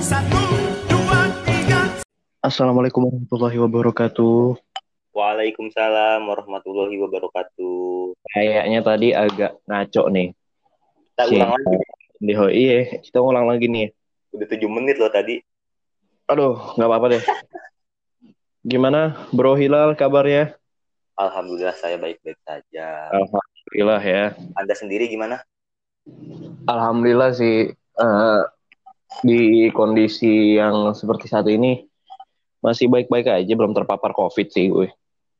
Satu, dua, tiga. Assalamualaikum warahmatullahi wabarakatuh. Waalaikumsalam warahmatullahi wabarakatuh. Kayaknya tadi agak ngaco nih. Kita Si- ulang lagi. Di oh, iya, kita ulang lagi nih. Udah 7 menit loh tadi. Aduh, nggak apa-apa deh. Gimana, Bro Hilal kabarnya? Alhamdulillah saya baik-baik saja. Alhamdulillah ya. Anda sendiri gimana? Alhamdulillah sih eh, di kondisi yang seperti saat ini masih baik-baik aja, belum terpapar COVID sih gue.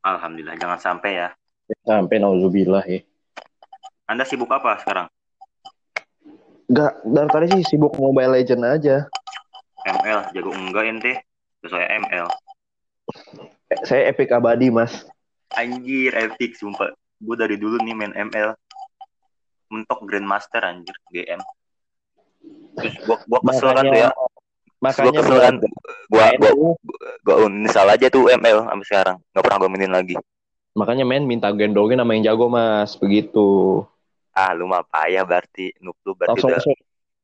Alhamdulillah, jangan sampai ya. Sampai nauzubillah ya. Anda sibuk apa sekarang? Nggak, dari tadi sih sibuk Mobile Legend aja. ML, jago enggak ente? Saya ML. Saya epic abadi, Mas. Anjir, epic sumpah. Gue dari dulu nih main ML. Mentok Grandmaster anjir, GM. Terus gua, gua kesel kan tuh ya. Gua Makanya kesel kan. Gua, gua, gua uninstall aja tuh ML sampai sekarang. Gak pernah gua mainin lagi. makanya main minta gendongin sama yang jago, Mas. Begitu. Ah, lu mah payah berarti. Noob lu berarti langsung udah. masuk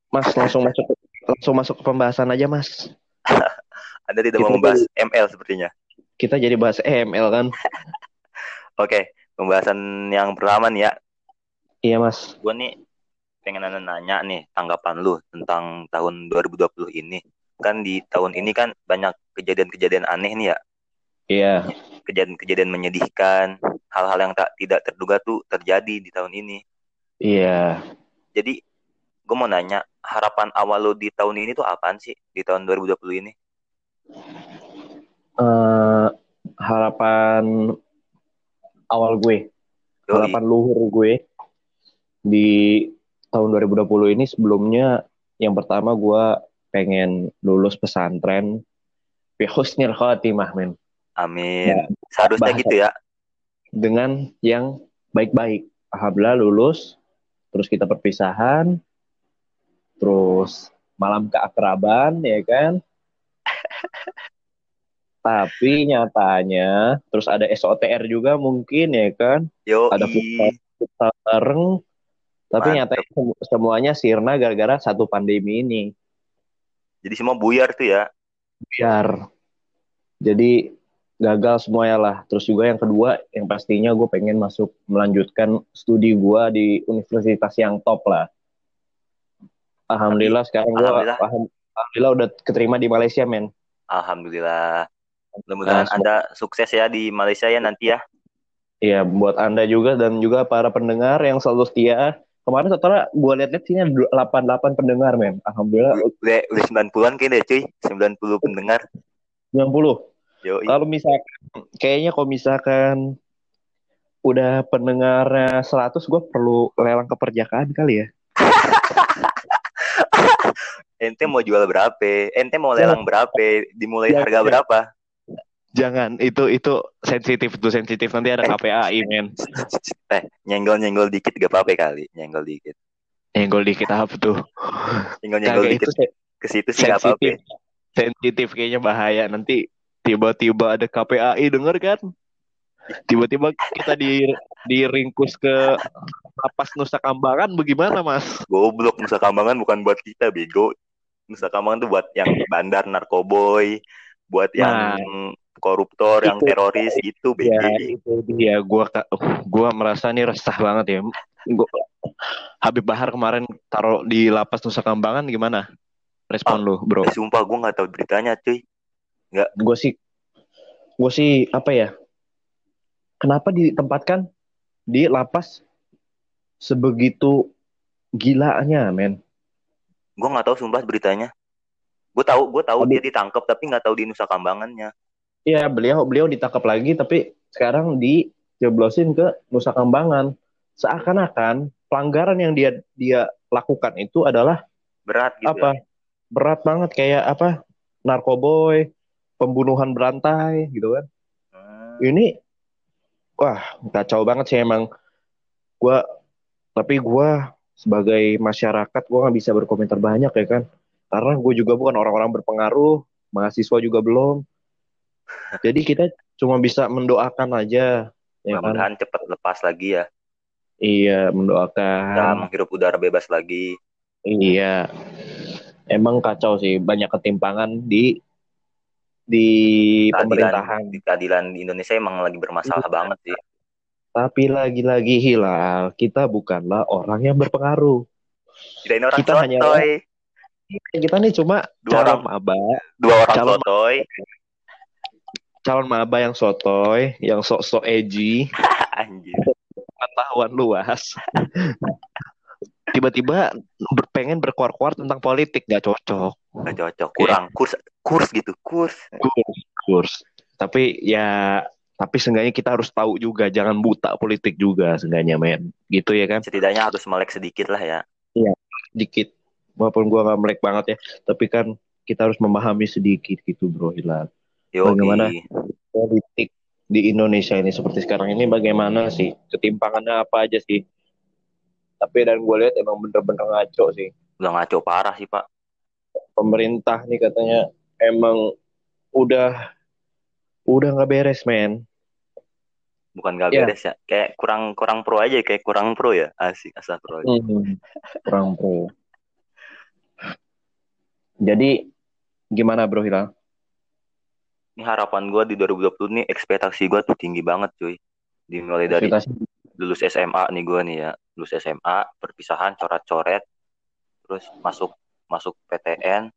mas langsung masuk langsung masuk ke pembahasan aja mas Anda tidak Kita mau membahas ML sepertinya. kita jadi bahas EML kan Oke, pembahasan yang pertama nih ya. iya mas Gue nih pengen nanya, nanya nih tanggapan lu tentang tahun 2020 ini. Kan di tahun ini kan banyak kejadian-kejadian aneh nih ya. iya Kejadian-kejadian menyedihkan. Hal-hal yang tak tidak terduga tuh terjadi di tahun ini. iya Jadi gue mau nanya, harapan awal lu di tahun ini tuh apaan sih? Di tahun 2020 ini? Eh, harapan awal gue Yoi. harapan luhur gue di tahun 2020 ini sebelumnya yang pertama gue pengen lulus pesantren bi husnil khotimah men Amin. Seharusnya bahasa- gitu ya. dengan yang baik-baik. Alhamdulillah lulus, terus kita perpisahan, terus malam keakraban, ya kan? Tapi nyatanya, terus ada SOTR juga mungkin, ya kan? Yo, Ada futsal bareng, tapi nyatanya semu- semuanya sirna gara-gara satu pandemi ini. jadi semua buyar tuh ya. Biar. Jadi gagal semuanya lah. Terus juga yang kedua, yang pastinya gue pengen masuk melanjutkan studi gue di universitas yang top lah. Alhamdulillah sekarang gue Alhamdulillah. alhamdulillah udah keterima di Malaysia men. Alhamdulillah. Mudah-mudahan Nah, Anda sukses ya di Malaysia ya nanti ya. Iya buat anda juga dan juga para pendengar yang selalu setia. Kemarin setelah gue lihat-lihat sini ada 88 pendengar men. Alhamdulillah Udah, udah 90-an kayaknya cuy. 90 pendengar. 90. Yo, Kalau misalkan kayaknya kalau misalkan udah pendengarnya 100 gue perlu lelang keperjakaan kali ya. ente mau jual berapa? Ente mau lelang berapa? Dimulai Ya, harga ya. berapa? Jangan, itu itu sensitif tuh sensitif nanti ada KPAI men. Eh, nyenggol-nyenggol dikit gak apa-apa kali. Nyenggol dikit. Nyenggol dikit apa tuh? Nyenggol-nyenggol Kagak dikit itu se- ke situ sih gak apa-apa. sensitif. Sensitif kayaknya bahaya nanti tiba-tiba ada KPAI denger kan? Tiba-tiba kita di diringkus ke lapas Nusa Kambangan bagaimana mas? Goblok Nusa Kambangan bukan buat kita bego. Nusa Kambangan tuh buat yang bandar narkoboy, buat yang koruptor, yang Nah. Itu. teroris gitu Ya itu dia gua uh, gua merasa nih resah banget ya. Gua, Habib Bahar kemarin taruh di lapas Nusa Kambangan gimana? Respon lu bro? Eh, sumpah gue gak tahu beritanya cuy. gue sih gue sih apa ya kenapa ditempatkan di lapas sebegitu gilanya men Gue gak tahu sumpah beritanya. Gue tahu, gue tahu Aduh. dia ditangkap tapi nggak tahu di Nusa Kambangannya. Iya beliau beliau ditangkap lagi tapi sekarang dijeblosin ke Nusa Kambangan seakan-akan pelanggaran yang dia dia lakukan itu adalah Berat gitu. apa Ya. berat banget kayak apa narkoboy pembunuhan berantai gitu kan Hmm. ini wah kacau banget sih emang gua tapi gua sebagai masyarakat gua nggak bisa berkomentar banyak ya kan karena gue juga bukan orang-orang berpengaruh mahasiswa juga belum jadi kita cuma bisa mendoakan aja ya kan Mudah-mudahan cepat lepas lagi ya. iya Kita mendoakan menghirup udara bebas lagi. iya emang kacau sih banyak ketimpangan di di Keadilan, pemerintahan di keadilan di Indonesia emang lagi bermasalah banget sih. tapi lagi-lagi hilal kita bukanlah orang yang berpengaruh Kirain orang Kita hanya- sotoy, kita nih cuma Dua calon orang. maba dua orang calon- sotoy. Calon maba yang sotoy yang sok-sok edgy. Anjir. pengetahuan luas. Tiba-tiba pengen berkuar-kuar tentang politik. Nggak cocok. Gak cocok. Kurang. Kurs kurs gitu, kurs. kurs kurs. Tapi ya tapi seenggaknya kita harus tahu juga. Jangan buta politik juga seenggaknya men. Gitu ya kan? Setidaknya harus melek sedikit lah ya. dikit walaupun gua nggak melek banget ya. Tapi kan kita harus memahami sedikit gitu bro Hilal Yo, Bagaimana? politik di Indonesia ini seperti sekarang ini bagaimana sih ketimpangannya apa aja sih tapi dan gue lihat emang bener-bener ngaco sih Udah ngaco parah sih, Pak. pemerintah nih katanya emang udah udah nggak beres men Bukan gak Ya. beres ya. Kayak kurang kurang pro aja, kayak kurang pro ya. Asik, asal pro. aja. kurang pro jadi gimana bro Hilal Ini harapan gua di 2020 nih ekspektasi gua tuh tinggi banget, cuy. Dimulai dari lulus SMA nih gua nih ya. Lulus SMA, perpisahan coret-coret, terus masuk masuk PTN,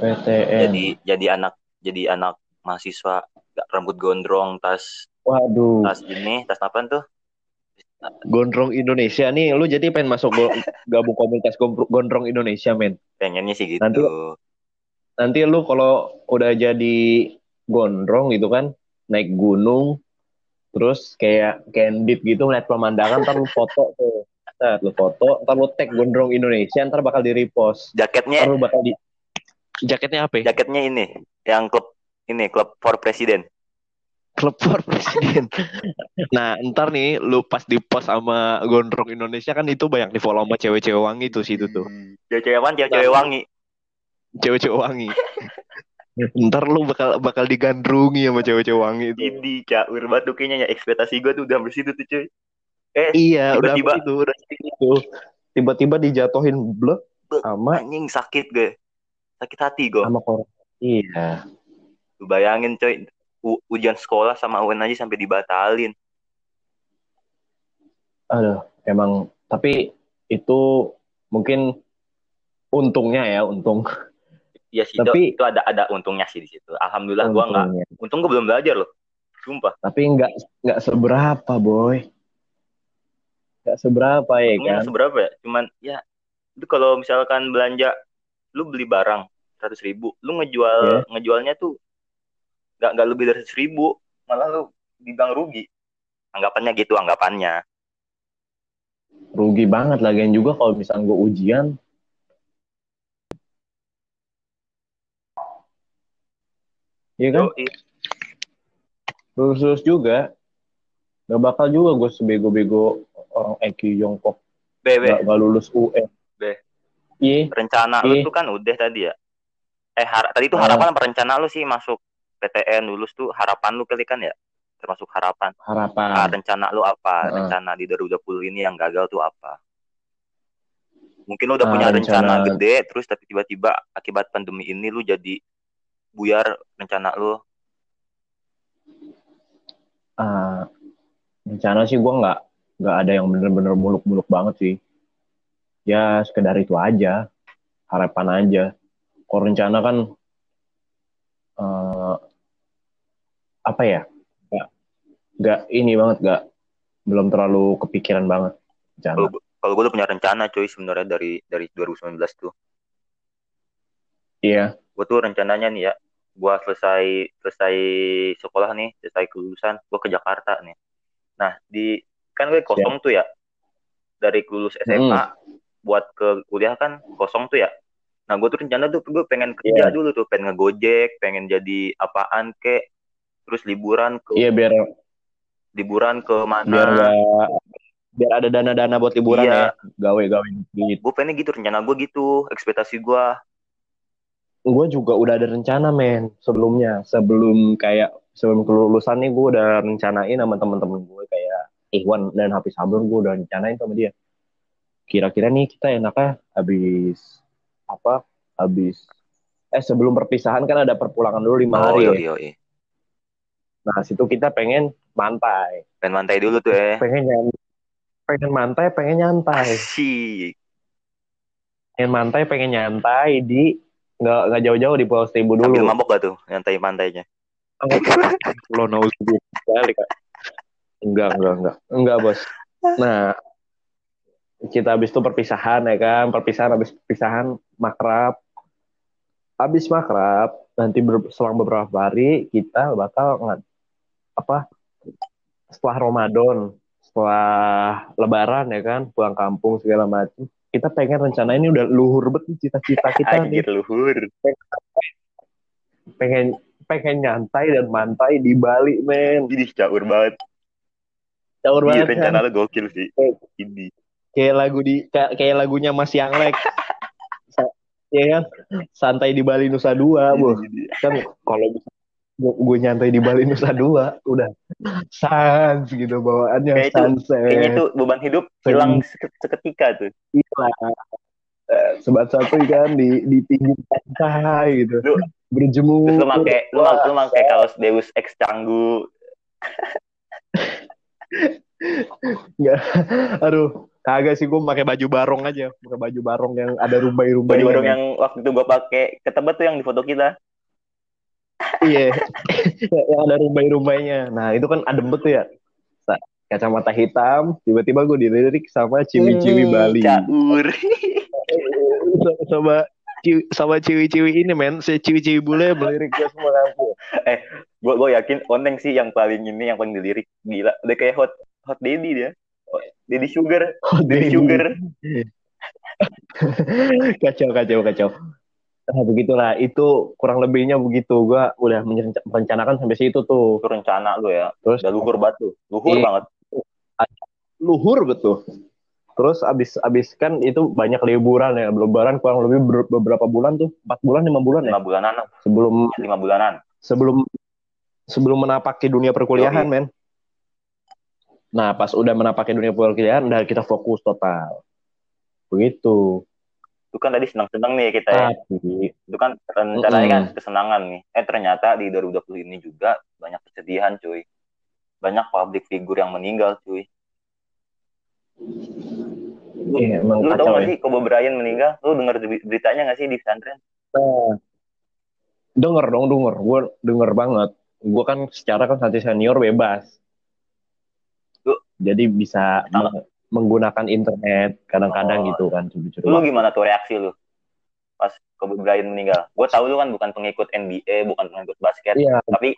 PTN jadi jadi anak jadi anak mahasiswa gak rambut gondrong, tas waduh tas ini, tas apa tuh? gondrong Indonesia nih lu jadi pengen masuk gabung komunitas gondrong Indonesia men Pengennya sih gitu. Nanti- nanti lu kalau udah jadi gondrong gitu kan naik gunung terus kayak candid gitu ngeliat pemandangan ntar lu foto tuh ntar lu foto ntar lu tag gondrong Indonesia ntar bakal di repost ntar Jaketnya lu bakal di jaketnya apa ya? jaketnya ini yang klub ini klub for presiden. klub for presiden nah ntar nih lu pas di post sama gondrong Indonesia kan itu banyak di follow sama cewek-cewek wangi tuh situ tuh Cewek-cewek apaan? Cewek-cewek Nah. wangi. Cewek-cewek wangi ntar lu bakal bakal digandrungi sama cewek-cewek wangi itu Ini banget tuh kayaknya ya ekspektasi gue tuh udah sampai situ tuh cuy. Eh, Iya, udah Tiba-tiba- itu, udah itu. Tiba-tiba dijatuhin blok sama anjing sakit gue. Sakit hati gue. sama koran. Iya. Lu bayangin coy, u- ujian sekolah sama UN aja sampai dibatalin. Aduh, emang tapi itu mungkin untungnya ya, untung. Iya sih, Tapi- itu, ada ada untungnya sih di situ. Alhamdulillah gua nggak, untung gua belum belajar loh. Sumpah, Tapi nggak nggak seberapa, boy. Nggak seberapa ya untungnya kan? seberapa ya? Cuman ya, itu kalau misalkan belanja, lu beli barang seratus ribu, lu ngejual Iya. ngejualnya tuh nggak nggak lebih dari seratus ribu, malah lu dibilang rugi. Anggapannya gitu, anggapannya. Rugi banget lagian juga kalau misalnya gue ujian. Iya kan? Lulus-lulus juga. Gak bakal juga gue sebego-bego orang EQ Yongkok. Be, be, Gak, gak lulus UN. Be. Iya. rencana Iya. lu tuh kan udah tadi ya. Eh, har- tadi tuh Ah. harapan apa rencana lu sih masuk PTN lulus tuh harapan lu kali kan ya? Termasuk harapan. Ah, Harapan. rencana lu apa? Heeh. Rencana di 2020 ini yang gagal tuh apa? Mungkin lu udah Ah, punya rencana, rencana- gede, terus tapi tiba-tiba akibat pandemi ini lu jadi buyar rencana lu. Ah, rencana sih gue nggak nggak ada yang bener-bener muluk-muluk banget sih. Ya sekedar itu aja. Harapan aja. Kalau rencana kan eh, apa ya? Nggak, nggak ini banget, nggak belum terlalu kepikiran banget rencana. Kalau kalau gue udah punya rencana cuy sebenarnya dari dari 2019 tuh. Iya. Gue tuh rencananya nih ya, gue selesai selesai sekolah nih, selesai kelulusan, gue ke Jakarta nih. Nah di kan gue kosong tuh ya dari lulus SMA buat ke kuliah kan kosong tuh ya. Nah gue tuh rencana tuh gue pengen kerja Iya. dulu tuh, pengen ngegojek, pengen jadi apaan kek, terus liburan ke Iya biar liburan ke mana? biar nggak biar ada dana-dana buat liburan Iya. ya. Gawe-gawe gitu. Gue pengen gitu rencana gue gitu, ekspektasi gue. Gue juga udah ada rencana men sebelumnya sebelum kayak sebelum kelulusan nih gue udah rencanain sama temen-temen gue kayak Iwan dan Hafiz Sabrun gue udah rencanain sama dia kira-kira nih kita enaknya habis apa habis eh sebelum perpisahan kan ada perpulangan dulu lima Oh, hari ya. yoi, yoi. Nah situ kita pengen mantai, Pengen mantai dulu tuh ya. pengen pengen mantai, pengen nyantai, Asik. pengen mantai, pengen nyantai di nggak nggak jauh-jauh di Pulau Seribu Sambil dulu. mabok gak tuh nyantai pantainya? Lo sekali kak. Enggak, enggak, enggak, enggak bos. Nah kita habis itu perpisahan ya kan, perpisahan habis perpisahan makrab, habis makrab nanti ber- selang beberapa hari kita bakal nggak apa setelah Ramadan, setelah Lebaran ya kan, pulang kampung segala macam. Kita pengen rencana ini udah luhur bet nih cita-cita kita nih. Anjir luhur. pengen pengen nyantai dan mantai di Bali men Jadi caur banget. caur Iya, banget kan rencana lu gokil sih. Eh. Ini. kayak lagu di kayak, kayak lagunya Mas Yanglek Sa- ya kan santai di Bali Nusa Dua bu kan kalau gue nyantai di Bali Nusa Dua udah sans gitu bawaannya Kayak itu- sunset Kayaknya tuh beban hidup hilang seke- seketika tuh. Gila. Eh, sebat satu kan di di pinggir pantai gitu Lu- berjemur Terus lu make lu, lu make kaos Deus Ex Canggu. Nggak. Aduh, kagak sih gue pakai baju barong aja, pakai baju barong yang ada rumbai-rumbai. Baju barong yang waktu itu gua pakai ke Tebet tuh yang di foto kita. Iya, yang ada rumbai-rumbainya. Nah itu kan adem betul ya. Kacamata hitam, tiba-tiba gue dilirik sama ciwi-ciwi Hmm, Bali. Caur. Sama- sama ciwi, sama ciwi-ciwi ini men, si ciwi-ciwi bule melirik gue semua kampung. Gua gua yakin Oneng sih yang paling ini yang paling dilirik gila. Udah kayak hot hot daddy dia. Hot Daddy Sugar, Daddy Sugar. kacau, kacau, kacau. Nah, begitulah, itu kurang lebihnya begitu. Gua udah merenca- merencanakan sampai situ tuh. Itu rencana lu ya. Terus Udah luhur tuh. Luhur Iya. banget. luhur betul. Terus abis abis kan itu banyak liburan ya, lebaran kurang lebih ber- beberapa bulan tuh, empat bulan lima bulan ya, Lima bulanan, sebelum lima bulanan. sebelum sebelum menapaki dunia perkuliahan men. Nah pas udah menapaki dunia perkuliahan, udah kita fokus total. Begitu. Itu kan tadi senang-senang nih kita ya. Tapi Itu kan rencananya kan kesenangan nih. Eh ternyata di 2020 ini juga banyak kesedihan cuy. Banyak public figure yang meninggal cuy. iya, emang Lu tau gak ya. sih Kobe Bryant meninggal? Lu denger ber- beritanya gak sih di pesantren? Nah, denger dong, denger. Gue denger banget. Gue kan secara kan santri senior bebas. Lu- Jadi bisa menggunakan internet kadang-kadang Oh. gitu kan. Curi-curi Lu gimana tuh reaksi lu? Pas Kobe Bryant meninggal. Gue tahu lu kan bukan pengikut NBA, bukan pengikut basket. Iya, Tapi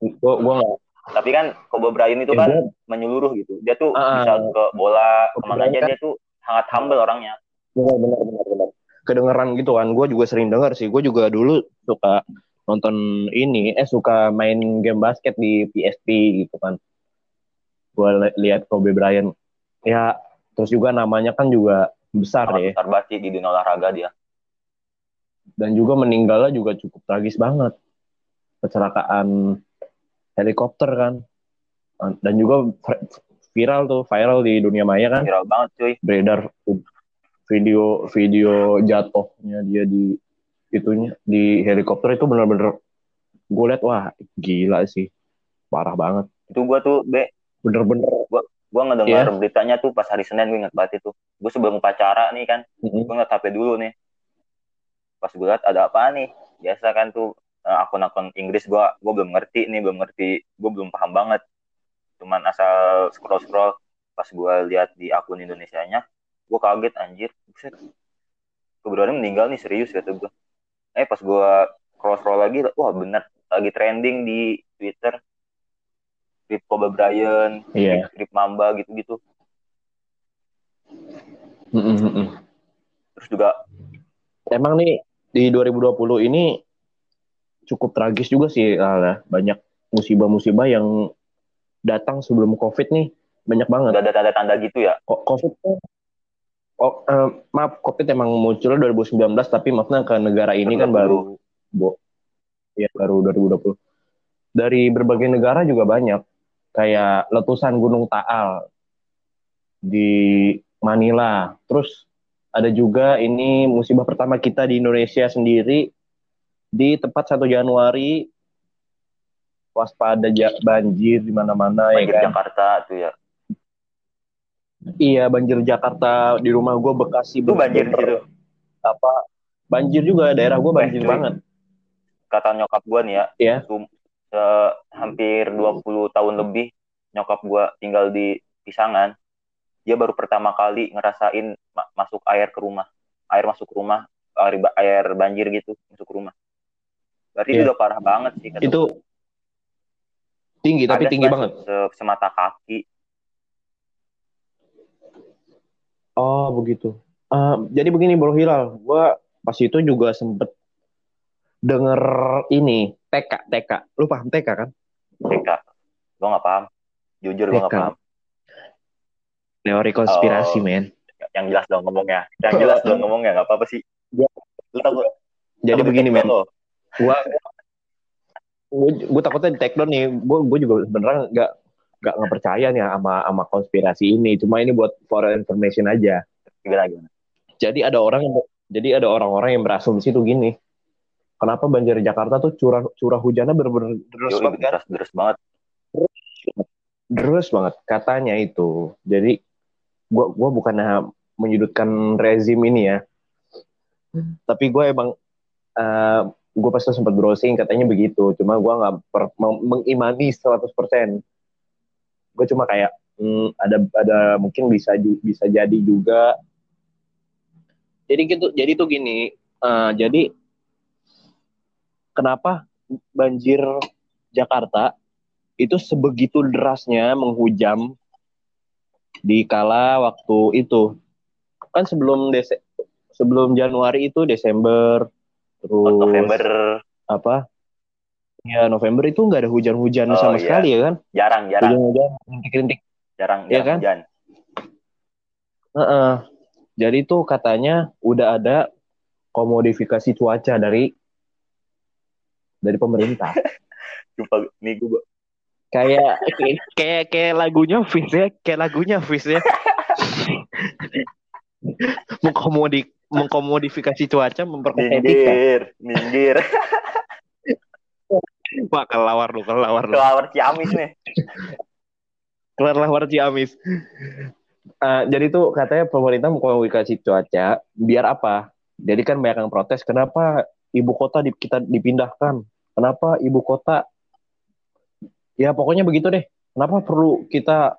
gue gue nggak. tapi kan Kobe Bryant itu ya, kan gua- menyeluruh gitu. Dia tuh Ah. bisa ke bola, ke mana aja kan- dia tuh sangat humble orangnya. benar benar benar benar. Kedengeran gitu kan. Gue juga sering denger sih. Gue juga dulu suka nonton ini, eh suka main game basket di PSP gitu kan. Gue lihat Kobe Bryant. Ya, terus juga namanya kan juga besar Sangat ya. besar banget di dunia olahraga dia. dan juga meninggalnya juga cukup tragis banget kecelakaan helikopter kan dan juga vir- viral tuh viral di dunia maya kan Viral banget cuy. beredar video video jatuhnya dia di itunya di helikopter itu bener-bener gue liat wah gila sih parah banget Itu gue tuh, Be, bener-bener gue ngedengar Iya. beritanya tuh pas hari Senin gue inget banget itu. Gue sebelum upacara nih kan, mm, gue ngeliat HP dulu nih. Pas gue liat ada apa nih? Biasa kan tuh eh, akun-akun Inggris gue gue belum ngerti nih, belum ngerti, gue belum paham banget. Cuman asal scroll-scroll. Pas gue lihat di akun Indonesianya, gue kaget anjir. Buset. Kebetulan meninggal nih serius kata gue. Eh pas gue scroll-scroll lagi, wah bener lagi trending di Twitter. Rip Kobe Bryant, iya. Rip Mamba gitu-gitu. Terus juga emang nih di 2020 ini cukup tragis juga sih ya. banyak musibah-musibah yang datang sebelum covid nih. Banyak banget. Ada tanda-tanda gitu ya. Kok covid tuh oh, eh, maaf covid emang munculnya 2019 tapi maafnya ke negara ini kan baru bo, ya baru 2020 dari berbagai negara juga banyak kayak letusan gunung Taal di Manila terus ada juga ini musibah pertama kita di Indonesia sendiri di tempat 1 Januari waspada banjir di mana-mana ya kan. Jakarta tuh ya. Iya, banjir Jakarta di rumah gue Bekasi Itu banjir situ. apa banjir juga daerah gue banjir cuy. banget. Kata nyokap gua nih ya, Iya. Se- hampir 20 tahun lebih nyokap gua tinggal di Pisangan. Dia baru pertama kali ngerasain ma- masuk air ke rumah. Air masuk ke rumah, air, ba- air banjir gitu masuk ke rumah. Berarti itu Iya. udah parah banget sih. kata Itu tinggi tapi Ada tinggi banget. se- semata kaki. Oh begitu. Eh, jadi begini Bro Hilal, gue pas itu juga sempet denger ini TK TK. Lu paham TK kan? TK. Gua nggak paham. Jujur gua nggak paham. Teori konspirasi Oh. men. Yang jelas dong ngomongnya. Yang jelas dong ngomongnya nggak apa-apa sih. Ya. Lu tau gua. Jadi takut begini men. lo. Gua gue gue takutnya di take down nih. Gue gue juga beneran nggak nggak nggak percaya nih sama sama konspirasi ini. Cuma ini buat for information aja. Gimana gimana? Jadi ada orang yang jadi ada orang-orang yang berasumsi tuh gini. Kenapa banjir Jakarta tuh curah curah hujannya bener-bener banget kan? deras, deras banget. Deras banget katanya itu. Jadi gua gua bukannya menyudutkan rezim ini ya. Tapi gue emang eh gue pas itu sempat browsing katanya begitu. Cuma gua nggak mengimani 100%. Gue cuma kayak hmm, ada ada mungkin bisa bisa jadi juga. Jadi gitu jadi tuh gini. eh, jadi kenapa banjir Jakarta itu sebegitu derasnya menghujam di kala waktu itu kan sebelum Dese sebelum Januari itu Desember terus Oh, November apa ya November itu nggak ada hujan-hujan Oh, sama iya. sekali ya kan jarang, jarang, hujan-hujan rintik-rintik jarang, Iya jarang kan? hujan. Heeh. jadi itu katanya udah ada komodifikasi cuaca dari dari pemerintah Sumpah, nih gue kayak kayak kayak lagunya Fis ya kayak lagunya Fis ya mengkomodi mengkomodifikasi cuaca memperketat minggir, minggir. Wah, kelawar lu, kelawar lu. Kelawar Ciamis nih. Kelawar Ciamis. Eh, jadi tuh katanya pemerintah mengkomunikasi cuaca biar apa? Jadi kan banyak yang protes kenapa ibu kota di, kita dipindahkan? Kenapa ibu kota? Ya pokoknya begitu deh. Kenapa perlu kita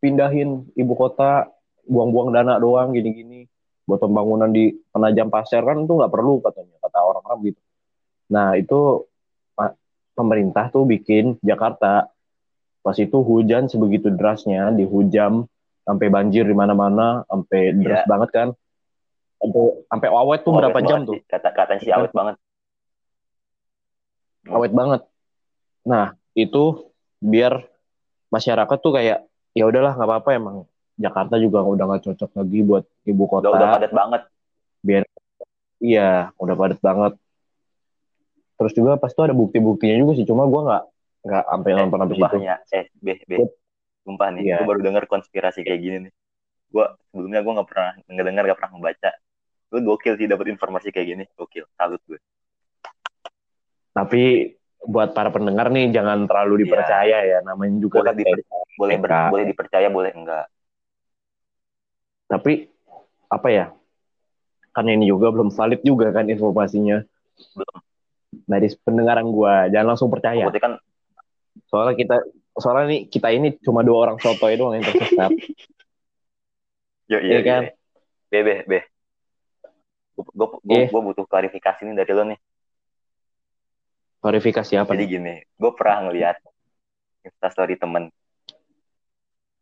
pindahin ibu kota buang-buang dana doang gini-gini buat pembangunan di penajam pasir kan itu nggak perlu katanya kata orang-orang gitu. Nah itu pemerintah tuh bikin Jakarta pas itu hujan sebegitu derasnya dihujam sampai banjir di mana-mana sampai deras Iya. banget kan sampai sampai awet tuh Awet berapa jam tuh. Kata katanya sih awet banget. Awet banget nah itu biar masyarakat tuh kayak ya udahlah nggak apa-apa emang Jakarta juga udah nggak cocok lagi buat ibu kota Udah, udah padat banget. iya udah padat banget terus juga pas itu ada bukti-buktinya juga sih cuma gua nggak nggak sampai Eh, nonton sampai situ eh, B, B. Sumpah nih, Iya. gue baru denger konspirasi kayak gini nih. Gue sebelumnya gue nggak pernah ngedenger, nggak pernah membaca. Lu gokil sih dapat informasi kayak gini, gokil. Salut gue. Tapi buat para pendengar nih jangan terlalu Iya. dipercaya ya namanya juga Boleh, diper- boleh, ber- boleh dipercaya, boleh enggak. tapi apa ya kan ini juga belum valid juga kan informasinya Belum. dari pendengaran gua jangan langsung percaya Berarti kan soalnya kita soalnya nih kita ini cuma dua orang sotoy doang yang tersesat Yo, Iya iya, kan? iya. B, B, B. Gue Iya. butuh klarifikasi nih dari lo nih. Verifikasi apa Jadi nih? gini, gue pernah ngeliat instastory temen.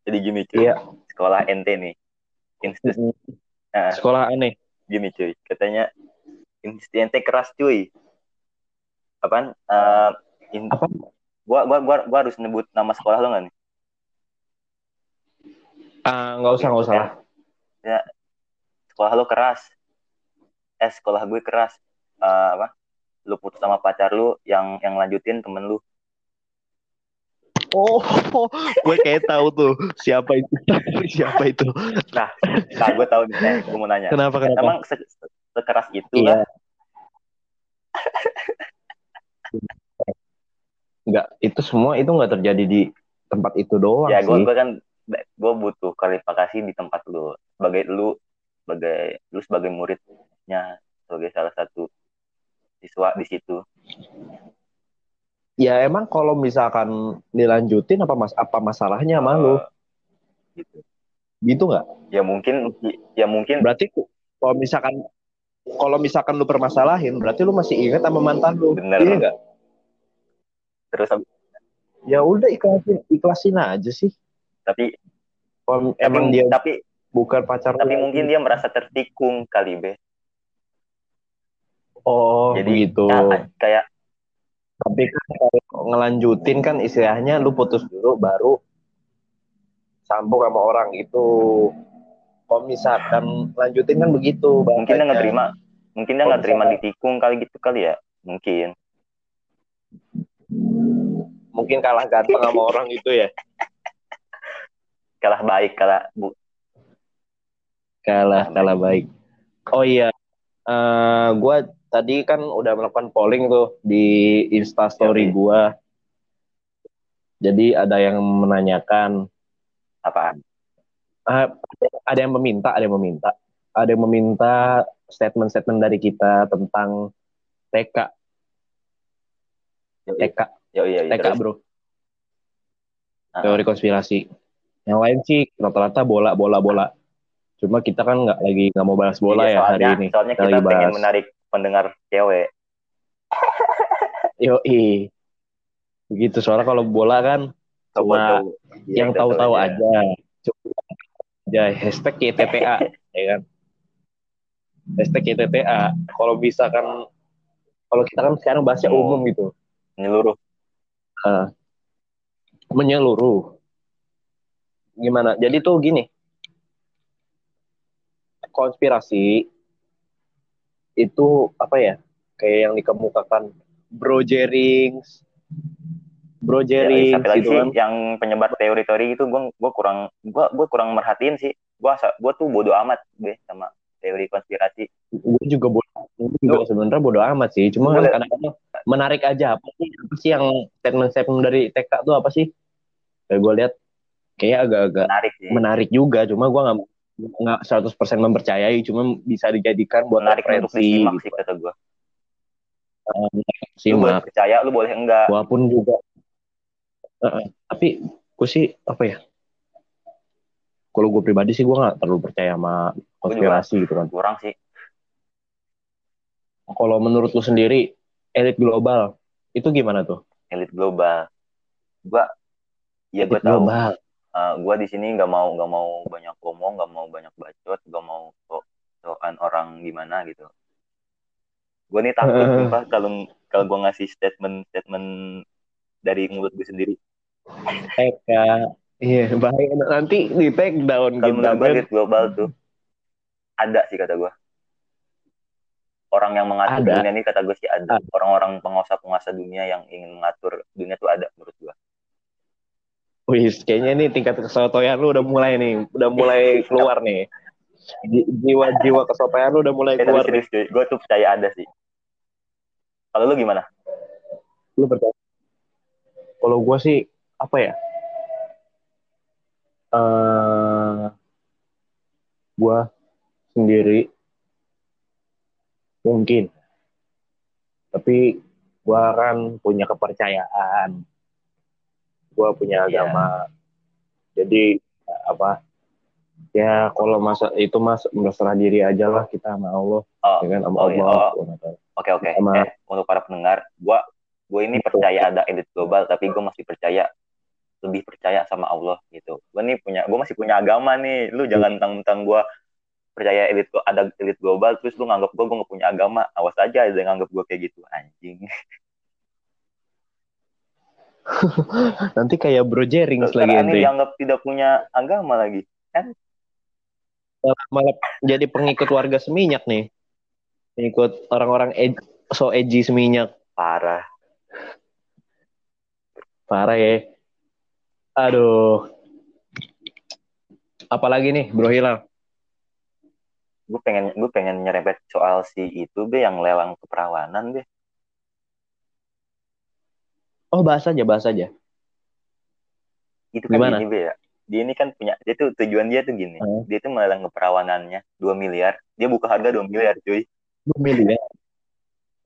Jadi gini cuy, iya sekolah NT nih. Insta, nah, sekolah aneh gini cuy, katanya Insta NT keras cuy. Apaan? Eh, in- Apa? Gua, gua, gua, gua harus nyebut nama sekolah lo nggak nih? Ah, nggak usah nggak usah lah Sekolah lo keras. Eh, sekolah gue keras. Eh, apa? Lu putus sama pacar lu yang yang lanjutin temen lu. Oh, gue kayak tahu tuh siapa itu. siapa itu. Nah, gue tahu nih, gue mau nanya. Kenapa kenapa? Emang se- se- sekeras itu Iya. lah? Enggak, itu semua itu nggak terjadi di tempat itu doang Ya, gue sih. gue kan gue butuh klarifikasi di tempat lu sebagai lu sebagai lu sebagai muridnya sebagai salah satu siswa di situ. Ya emang kalau misalkan dilanjutin apa mas apa masalahnya sama lu? Eh, gitu. Gitu nggak? Ya mungkin ya mungkin Berarti kalau misalkan kalau misalkan lu permasalahin, berarti lu masih ingat sama mantan lu. Bener. Iya nggak? terus Ya udah ikhlasin, ikhlasin aja sih. tapi Kalau tapi, emang dia tapi bukan pacar tapi mungkin dia merasa tertikung kali be. Oh, Jadi begitu. ya, kayak Tapi kan kalau ngelanjutin kan istilahnya lu putus dulu baru sambung sama orang itu. Kalau misalkan lanjutin kan begitu. mungkin dia nggak terima mungkin dia nggak terima ditikung kali gitu kali ya mungkin Mungkin kalah ganteng sama orang itu ya. kalah baik kalah bu Kalah, kalah baik. Oh iya, eh gue tadi kan udah melakukan polling tuh di Instastory Oke. gue. Jadi ada yang menanyakan, apaan eh, ada yang meminta, ada yang meminta, ada yang meminta statement-statement dari kita tentang TK, Yoi. TK, Yo, iya, iya, TK terus. bro, Ah. teori konspirasi. Yang lain sih rata-rata bola, bola, bola. Cuma kita kan nggak lagi nggak mau bahas bola Iya, ya hari ini. Soalnya Kita kita lagi pengen bahas. menarik pendengar cewek. Yo begitu soalnya kalau bola kan Cuma Cowok-cowok. Iya, yang kita tahu-tahu tahu aja. Aja hashtag YTTA ya kan. Hashtag YTTA. Kalau misalkan kalau kita kan sekarang bahasnya Oh. umum gitu, Menyeluruh. menyeluruh. Gimana? Jadi tuh gini. Konspirasi itu apa ya? Kayak yang dikemukakan Bro Jerings, Bro Ya, Jerings lagi gitu kan. yang penyebar teori-teori itu gue gua kurang gua gua kurang merhatiin sih. Gua gua tuh bodoh amat gue sama teori konspirasi. gue juga bodo gue juga sebenarnya bodo amat sih cuma kan kadang-kadang menarik aja apa sih apa sih yang statement-statement dari TK tuh apa sih kayak gue lihat kayak agak-agak Menarik sih. menarik juga cuma gue nggak nggak 100% mempercayai cuma bisa dijadikan buat Menarik untuk referensi gitu. sih kata gue. Uh, Lu boleh simak percaya, lu boleh enggak. walaupun juga Uh-uh. tapi gue sih apa ya kalau gue pribadi sih gue nggak terlalu percaya sama konspirasi gitu kan Kurang sih. kalau menurut lu sendiri elit global itu gimana tuh Elit global. Gua ya gue tahu global uh, gue di sini nggak mau nggak mau banyak ngomong nggak mau banyak bacot nggak mau sok sokan orang gimana gitu. Gue nih takut Heeh. sumpah kalau kalau gue ngasih statement statement dari mulut gue sendiri. TK iya bahaya. Nanti di take down kalau menurut gue kan global tuh ada sih kata gue orang yang mengatur Ada. dunia ini kata gue sih ada. Orang-orang penguasa-penguasa dunia yang ingin mengatur dunia tuh ada menurut gue wih kayaknya nih tingkat kesotoyan lu udah mulai nih udah mulai keluar nih. Ji- jiwa-jiwa kesotoyan lu udah mulai keluar serius cuy gue tuh percaya ada sih. Kalau lu gimana? Lu percaya? Kalau gua sih apa ya? Eh gua sendiri mungkin. Tapi gua kan punya kepercayaan gua punya Iya. agama jadi apa ya kalau masa itu mas berserah diri aja lah kita sama Allah oh ya kan sama oh, iya. Allah Oh. Oke oke. Sama- Eh, untuk para pendengar, gua gue ini percaya ada elit global, tapi gue masih percaya lebih percaya sama Allah gitu. Gue nih punya, gue masih punya agama nih. Lu jangan tentang-tentang gue percaya elit ada elit global, terus lu nganggap gue gue nggak punya agama. Awas aja ada yang nganggap gue kayak gitu, anjing. nanti kayak Bro Jerings Terus lagi kan aneh dianggap tidak punya agama lagi. malah jadi pengikut warga seminyak nih pengikut orang-orang ed- so edgy seminyak Parah. parah ya Aduh. Apalagi nih, Bro Hilal? Gue pengen gue pengen nyerempet soal si itu be yang lelang keperawanan be. Oh, bahas aja, bahas aja. Itu kan Gimana? gini ya. Dia ini kan punya dia tuh tujuan dia tuh gini. Hmm. Dia tuh melelang keperawanannya 2 miliar. Dia buka harga 2 miliar cuy. 2 miliar.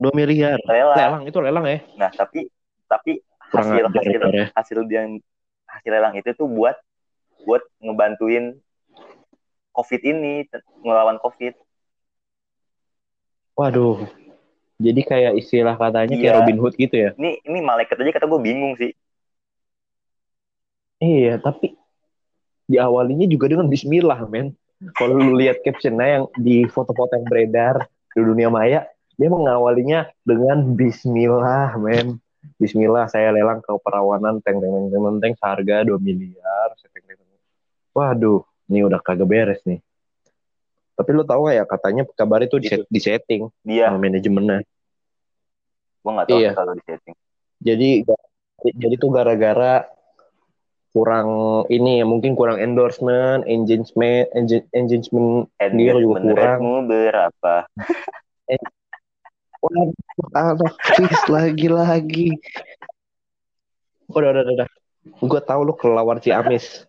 2 miliar. Lelang. Lelang, itu lelang ya? Nah, tapi tapi Kurang hasil hasil ya. hasil dia hasil lelang itu tuh buat buat ngebantuin COVID ini ngelawan COVID. Waduh. Jadi kayak istilah katanya kayak Iya. Robin Hood gitu ya? Ini ini malaikat aja kata gue bingung sih. Iya, tapi diawalinya juga dengan Bismillah, men. Kalau lu lihat captionnya yang di foto-foto yang beredar di dunia maya, dia mengawalinya dengan Bismillah, men. Bismillah, saya lelang ke perawanan teng teng teng teng teng harga 2 miliar. Teng, teng, teng. Waduh, ini udah kagak beres nih. Tapi lu tahu gak ya katanya kabar itu di, di setting Dia sama manajemennya. gue nggak tahu Iya. kalau di setting. Jadi jadi tuh gara-gara kurang ini ya mungkin kurang endorsement, engagement, engage- engagement Dia juga Engagement kurang. berapa? Waduh, anak quiz lagi-lagi. Udah, udah, udah. Gue tahu lu kelawar Ciamis.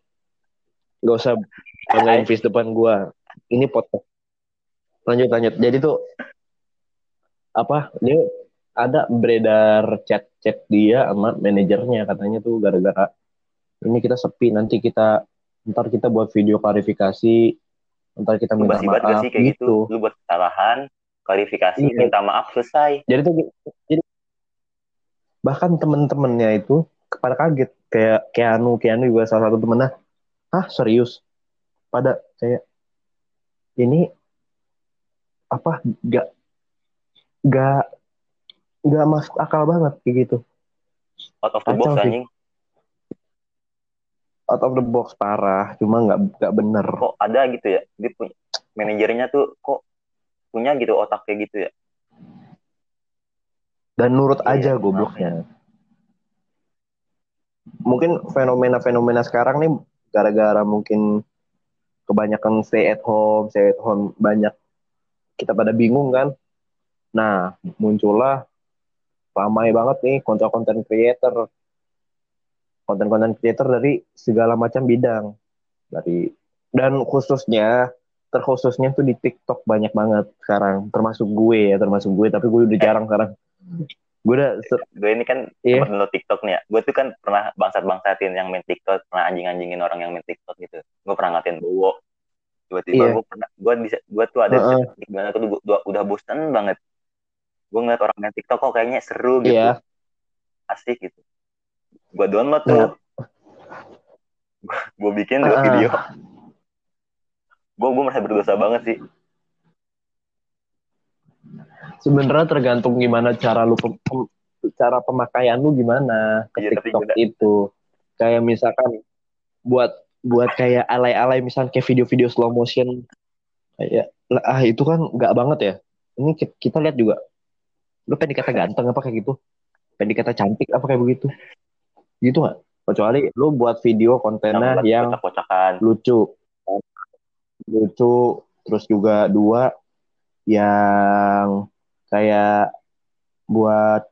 Gak usah banggain vis depan gue. Ini podcast. Lanjut, lanjut. Jadi tuh, apa, dia ada beredar chat-chat dia sama manajernya. Katanya tuh gara-gara ini kita sepi. Nanti kita, ntar kita buat video klarifikasi. Ntar kita Lu minta gak maaf sih kayak gitu? gitu. Lu buat kesalahan, klarifikasi, Iya. minta maaf, selesai. jadi tuh jadi bahkan temen-temennya itu pada kaget kayak Keanu Keanu juga salah satu temennya ah serius pada kayak ini apa gak gak gak masuk akal banget kayak gitu Out of the box Kacau sih. anjing. out of the box parah cuma nggak nggak bener Kok ada gitu ya? Dia punya manajernya tuh kok punya gitu otak kayak gitu ya? dan nurut Iya, aja gobloknya mungkin fenomena-fenomena sekarang nih gara-gara mungkin kebanyakan stay at home stay at home banyak kita pada bingung kan. Nah muncullah ramai banget nih konten-konten creator. Konten-konten creator dari segala macam bidang. Dari dan khususnya terkhususnya tuh di TikTok banyak banget sekarang. Termasuk gue ya termasuk gue tapi gue udah jarang sekarang gue udah Gue ini kan Iya. sempat download TikTok nih ya. Gue tuh kan pernah bangsat-bangsatin yang main TikTok, pernah anjing-anjingin orang yang main TikTok gitu. Gue pernah ngatain Bowo. Tiba-tiba Iya. gue pernah, gue bisa, gue tuh ada di mana tuh gua- gua udah bosan banget. Gue ngeliat orang main TikTok kok kayaknya seru gitu, Iya. asik gitu. Gue download Iya. tuh, gue bikin dua Ah. video. Gue gue merasa berdosa banget sih. Sebenarnya tergantung gimana cara lu pem- pem- cara pemakaian lu gimana ke tapi TikTok itu. Kayak misalkan buat buat kayak alay-alay misalkan kayak video-video slow motion kayak ah itu kan nggak banget ya. Ini ki- kita lihat juga. Lu pengen dikata ganteng apa kayak gitu? Pengen dikata cantik apa kayak begitu? Gitu nggak? Kecuali lu buat video kontennya yang kocak-kocakan. lucu. Lucu terus juga dua yang kayak buat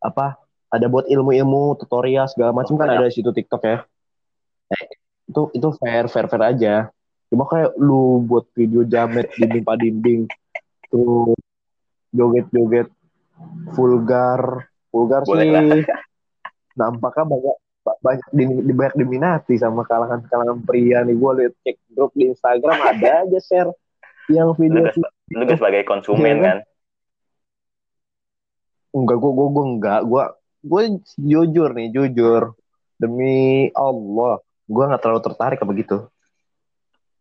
apa ada buat ilmu-ilmu tutorial segala macam kan banyak. ada di situ TikTok ya. Eh, itu itu fair fair fair aja. Cuma kayak lu buat video jamet dinding pak dinding terus joget-joget vulgar vulgar Boleh sih nampaknya banyak ba- banyak di, banyak diminati sama kalangan kalangan pria nih. Gue liat cek grup di Instagram ada aja share yang Lu video lu gak sebagai konsumen Iya, kan? Enggak gue gue gue enggak. Gue gue jujur nih jujur. Demi Allah gue nggak terlalu tertarik apa gitu.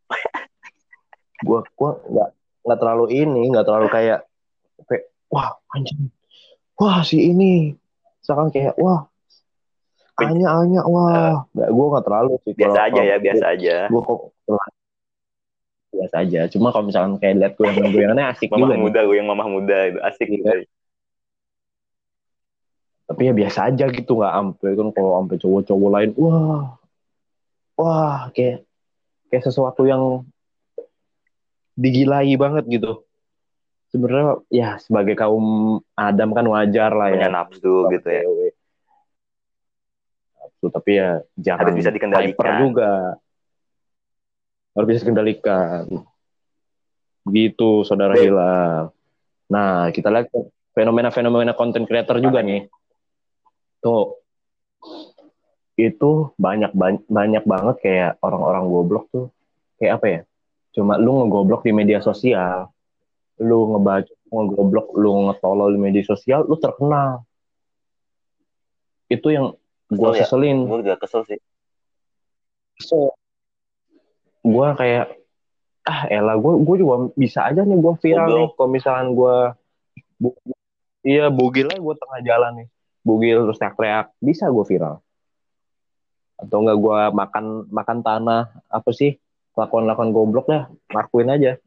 Gue gue nggak nggak terlalu ini nggak terlalu kayak kayak wah anjing. Wah si ini. Misalkan kayak wah Anya Anya wah. Nggak gue nggak terlalu sih Biasa Kalau- aja ya, biasa aja. gue kok biasa aja. Cuma kalau misalkan kayak lihat gue yang goyangannya asik Mamah juga muda, gue yang mamah muda itu asik gitu. Tapi ya biasa aja gitu nggak ampe kan kalau ampe cowok-cowok lain wah wah kayak kayak sesuatu yang digilai banget gitu sebenarnya ya sebagai kaum Adam kan wajar lah punya ya nafsu gitu ya. Nafsu, tapi ya jangan Harus bisa dikendalikan. juga harus bisa dikendalikan begitu saudara. Hilal nah kita lihat fenomena-fenomena konten creator juga nih tuh itu banyak banyak, banyak banget kayak orang-orang goblok tuh. Kayak apa ya? Cuma lu ngegoblok di media sosial lu ngebaca ngegoblok lu ngetolol di media sosial lu terkenal. Itu yang gua Kesel ya? seselin. Gue juga kesel sih. So gue kayak ah elah gue gue juga bisa aja nih gue viral Goblok. nih kalau misalkan gue bu- iya bugil aja gue tengah jalan nih bugil terus teriak-teriak bisa gue viral. Atau enggak gue makan makan tanah apa sih lakukan-lakukan goblok dah lakuin aja.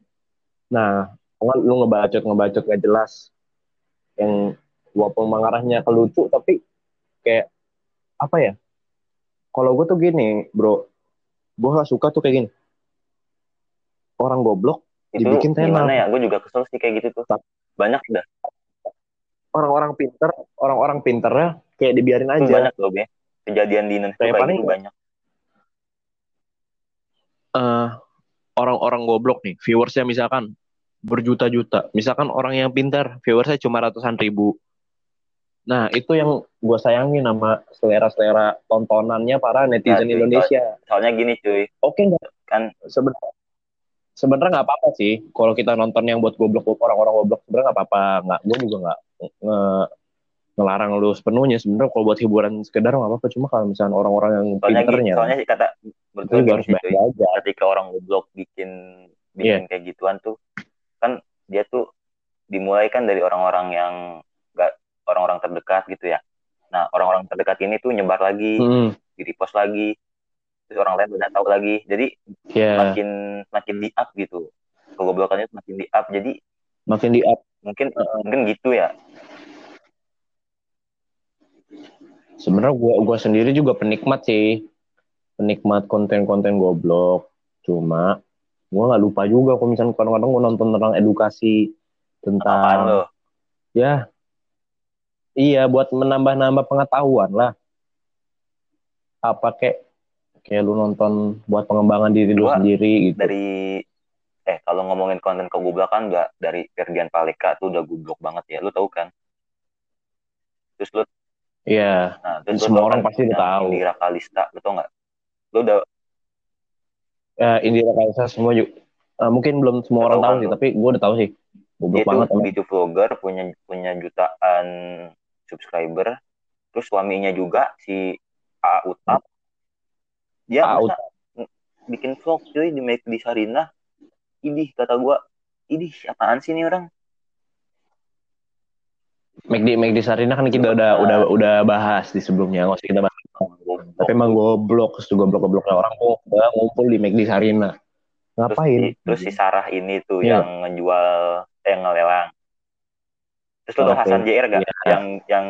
Nah kalau lu ngebacot ngebacot gak jelas. Yang walaupun mengarahnya ke lucu tapi kayak apa ya kalau gue tuh gini bro gue gak suka tuh kayak gini. Orang goblok itu Dibikin tenar. ya? Gue juga kesel sih kayak gitu tuh. Banyak dah orang-orang pinter orang-orang pinternya kayak dibiarin aja. Banyak loh be. Kejadian di Indonesia Kayak paling- banyak. Eh, orang-orang goblok nih viewersnya misalkan berjuta-juta. Misalkan orang yang pintar viewersnya cuma ratusan ribu. Nah itu yang gue sayangin sama selera-selera tontonannya para netizen Nah, Indonesia. soalnya gini cuy. Oke nggak? Kan sebenarnya sebenarnya nggak apa-apa sih. Kalau kita nonton yang buat goblok orang-orang goblok sebenarnya nggak apa-apa. Nggak gue juga nggak nge- ngelarang lu sepenuhnya. Sebenarnya kalau buat hiburan sekedar nggak apa-apa. Cuma kalau misalnya orang-orang yang soalnya pinternya soalnya sih kata menurut itu gue harus cuy. aja. Ketika orang goblok bikin bikin kayak gituan tuh kan dia tuh dimulai kan dari orang-orang yang nggak orang-orang terdekat gitu ya. Nah orang-orang terdekat ini tuh nyebar lagi Hmm, di repost lagi terus orang lain udah tahu lagi. Jadi ya makin makin di up gitu. Kegoblokannya makin di up jadi makin di up mungkin mungkin gitu ya. Sebenarnya gua gua sendiri juga penikmat sih. Penikmat konten-konten goblok. Cuma gua nggak lupa juga kalau misalnya kadang-kadang gua nonton tentang edukasi tentang ya. Iya buat menambah-nambah pengetahuan lah. Apa kayak kayak lu nonton buat pengembangan diri lu sendiri gitu. dari eh kalau ngomongin konten kegoblokan nggak dari Ferdian Paleka tuh udah goblok banget ya lu tahu kan? Terus lu iya. Nah terus lu Semua orang kan pasti udah tahu. Indira Kalista lu tau nggak? Lu udah ya, Indira Kaisa semua juga eh, mungkin belum semua orang tahu kan sih tapi gua udah tahu sih. Goblok dia banget beauty vlogger punya punya jutaan subscriber terus suaminya juga si A Utap dia A. ng- bikin vlog cuy di Make di Sarina idih kata gua idih apaan sih ini orang McD McD Sarina kan kita udah Nah. udah udah bahas di sebelumnya nggak usah kita bahas tapi emang goblok terus goblok gobloknya orang kok udah ngumpul di McD Sarina terus ngapain si, terus si Sarah ini tuh Iya. yang ngejual eh yang ngelelang terus tau Oke. Hasan JR gak Iya. yang yang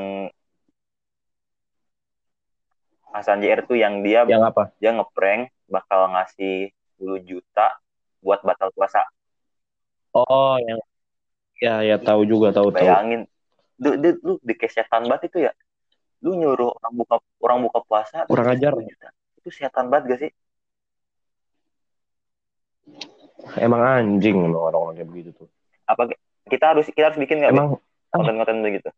Hasan JR tuh yang dia yang apa dia ngeprank bakal ngasih 10 juta buat batal puasa. Oh yang ya ya tahu juga tahu tahu. Bayangin. Lu, lu, di kayak setan banget itu ya. Lu nyuruh orang buka orang buka puasa Kurang terus ajar. 10 juta. itu setan banget gak sih? Emang anjing emang orang-orang kayak begitu tuh. Apa kita harus kita harus bikin nggak emang konten-konten begitu.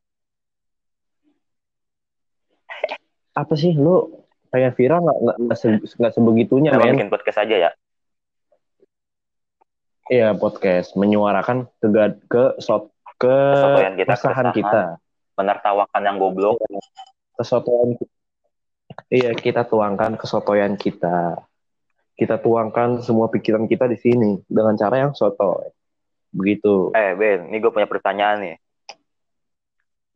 Apa sih? Lu pengen viral nggak nggak nggak se- sebegitunya Memang men. bikin podcast aja ya Iya podcast menyuarakan ke ke sot ke Kesotoyan kita, keresahan. kita menertawakan yang goblok kesotoyan iya kita tuangkan kesotoyan kita kita tuangkan semua pikiran kita di sini dengan cara yang soto begitu Eh Ben, ini gue punya pertanyaan nih.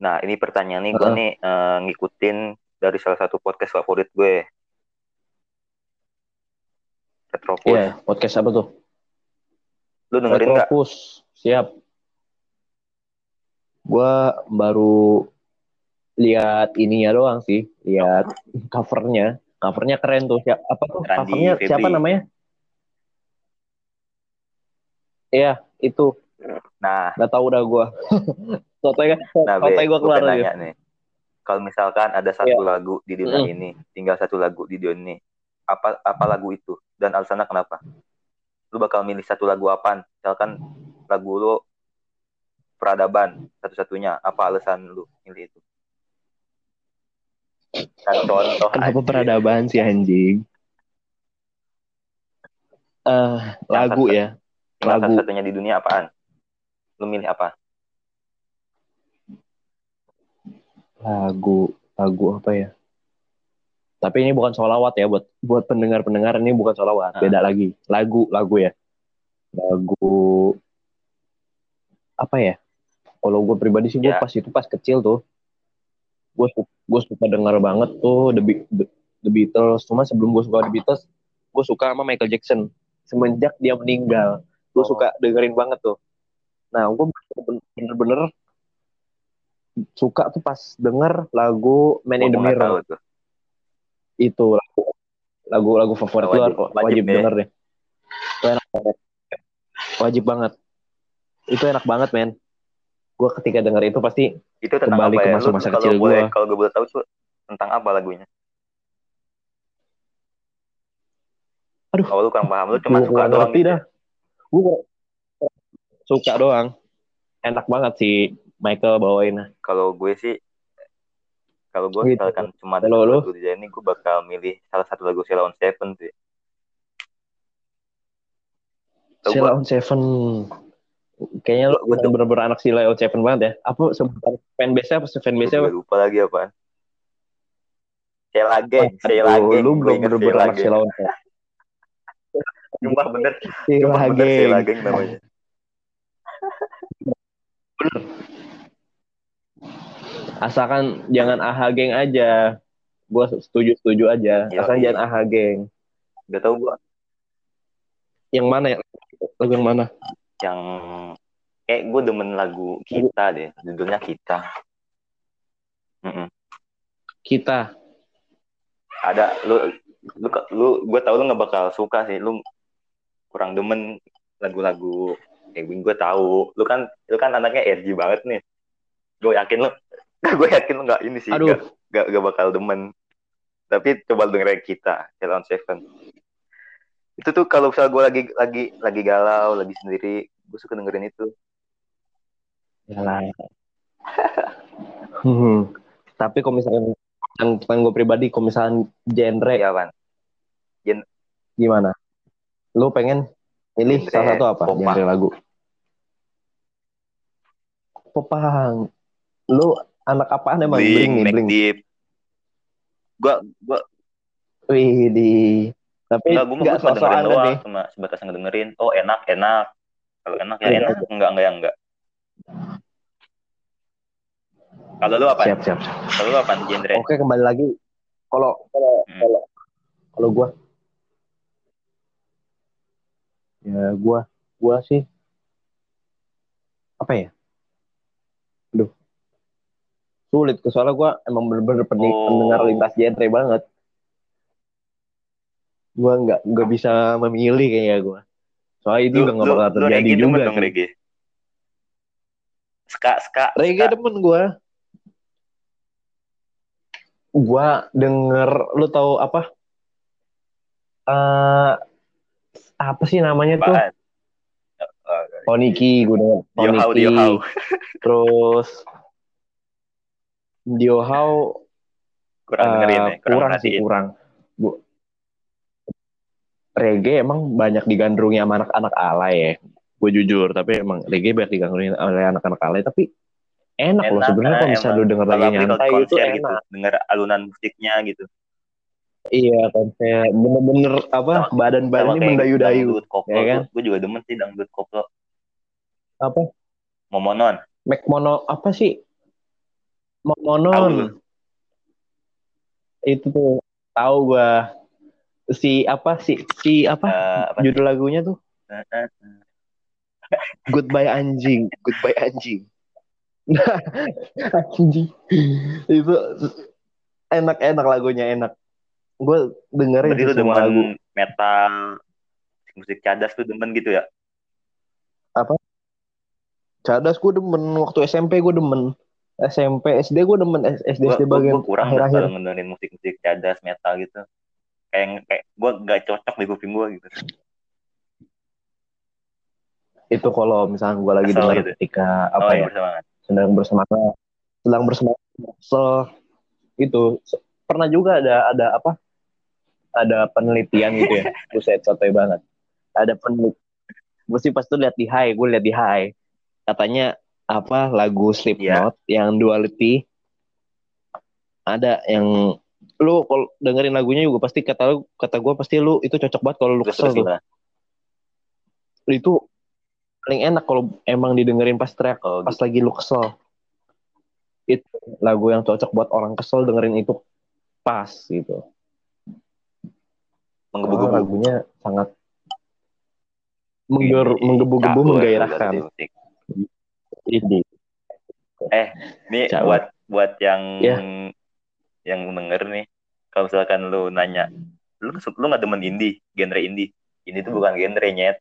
Nah ini pertanyaan nih gue Heeh. nih eh, ngikutin dari salah satu podcast favorit gue. Retropus. iya podcast apa tuh Lu dengerin nggak? Retropus siap gua baru lihat ininya doang sih, lihat covernya. Covernya keren tuh. Siapa apa tuh? Randy covernya Febri. siapa namanya? Iya, itu. Nah, Gak tahu udah gua. Sotoy kan, nah sotoy gua gue keluar nih. Kalau misalkan ada satu Iya. lagu di dunia Mm. ini, tinggal satu lagu di dunia ini, apa apa lagu itu dan alasannya kenapa? Lu bakal milih satu lagu apaan? Misalkan lagu lu peradaban satu-satunya, apa alasan lu milih itu? Kan contoh Kenapa aja. peradaban sih anjing? Eh, lagu satu- ya. Lagu. satu-satunya di dunia apaan? Lu milih apa? Lagu, lagu apa ya? Tapi ini bukan sholawat ya buat buat pendengar-pendengar ini bukan sholawat, Ah. beda lagi. Lagu, lagu ya. Lagu apa ya? Kalau gue pribadi sih gue Ya. pas itu pas kecil tuh, gue gue suka denger banget tuh The, Be- The, The Beatles. Cuma sebelum gue suka The Beatles, gue suka sama Michael Jackson. Semenjak dia meninggal, gue Oh. suka dengerin banget tuh. Nah, gue bener-bener suka tuh pas denger lagu Man in the Mirror tuh. Itu lagu lagu lagu favorit Wajib- lu wajib, wajib denger deh itu enak banget wajib banget itu enak banget men gue ketika denger itu pasti Itu tentang Kembali apa ke ya? Masa-masa kalau kecil gua. Kalau gue boleh tahu tuh tentang apa lagunya? Aduh. Kalau lu kurang paham, lu cuma gue suka doang. ngerti gitu. dah gue suka doang enak banget sih Michael bawain Kalau gue sih, kalau gue Gitu. misalkan cuma ada lagu di ini, gue bakal milih salah satu lagu Sheila on Seven sih. Sheila on Seven kayaknya Gua- gua- bener-bener anak Sheila on Seven banget ya apa sebutan fanbase apa fanbase apa Gue lupa lagi apaan. Sheila Gang, Sheila Gang. lu Gue belum bener-bener anak. Sheila on Seven Sumpah bener, Sheila bener Sheila namanya. Asalkan jangan AHA geng aja gue setuju setuju aja Yoi. asalkan jangan AHA geng Gak tau gue yang mana ya lagu yang mana yang kayak gue demen lagu kita deh, judulnya kita. Mm-mm. kita Ada lu lu lu gue tau lu nggak bakal suka sih, lu kurang demen lagu-lagu kayak gini gue tahu. Lu kan lu kan anaknya RG banget nih. Gue yakin lu gue yakin nggak ini sih, aduh nggak nggak bakal demen. Tapi coba dengerin kita, Ceylon Seven. Itu tuh kalau misalnya gue lagi lagi lagi galau, lagi sendiri, gue suka dengerin itu. Yalah. Hmm. Tapi kalau misalkan tentang gue pribadi, kalau misalkan genre Iya kan? gimana? Lu pengen milih Genre salah satu apa? popang. Genre lagu. Popang. Lu anak apaan emang? Bling, Make bling. Deep. Gua gua Wih, di. Tapi enggak gua mah nggak gua cuma dengerin doang, cuma sebatas ngedengerin. Oh, enak, enak. Kalau enak ya Iya. enak, enggak enggak ya enggak. Kalau lu apa? Siap, siap, siap. Kalau lu apa genre? Oke, kembali lagi. Kalau kalau Hmm. kalau kalau gua ya gua gua sih apa ya? Sulit soalnya gua emang bener-bener Oh. pendengar lintas genre banget. Gua nggak nggak bisa memilih kayaknya gua. Soalnya Lu, udah nggak lu, bakal lu terjadi demen juga. dong reggae. Ska, ska, Reggae ska. demen gua. Gua denger lu tahu apa? Eh apa sih namanya tuh? Apaan? Oh, Oniki, gue denger Dio How, Oniki. Dio How. Terus Dio How kurang dengerin ya, kurang, kurang sih kurang. Bu, reggae emang banyak digandrungi sama anak-anak alay ya. Gue jujur, tapi emang reggae banyak digandrungi oleh anak-anak alay. Tapi enak, loh Enak, sebenarnya kalau bisa emang. lu denger lagi nyantai itu konser enak. gitu, denger alunan musiknya gitu. Iya, konser bener-bener apa Sama kayak mendayu-dayu. ya kan? Gue juga demen sih dangdut koplo. Apa? Momonon. Mac Mono apa sih? Tahu Monon. lu? Itu tuh tahu gua si apa si si apa Eh, apa judul lagunya tuh Goodbye anjing, Goodbye anjing. Anjing. itu enak-enak lagunya enak gue dengerin Berarti lu demen lagu metal, musik cadas tuh demen gitu ya? cadas gue demen waktu SMP gue demen SMP SD gue demen SD SD gua, bagian gua kurang akhir-akhir kalau ngedengerin musik-musik cadas, metal gitu. Kayak, kayak gue gak cocok di kuping gue gitu. itu kalau misalnya gue lagi denger gitu. ketika apa oh, ya bersemangat. sedang bersemangat sedang bersemangat so itu se- pernah juga ada ada apa ada penelitian gitu ya buset sotoy banget ada penelitian gue sih pas itu lihat di high gue lihat di high katanya apa lagu Slipknot yang Duality ada yang lu kalau dengerin lagunya juga pasti kata lu kata gue pasti lu itu cocok banget kalau lu kesel tuh. itu paling enak kalau emang didengerin pas teriak Oh, pas gitu. lagi lu kesel. Itu lagu yang cocok buat orang kesel dengerin itu pas gitu. Menggebu-gebu. lagunya sangat mengger, Ini menggebu-gebu menggairahkan ini Ini Caur. buat buat yang Ya. yang denger nih. Kalau misalkan lu nanya, lu lu nggak demen indie, genre indie. Ini tuh bukan genre nyet.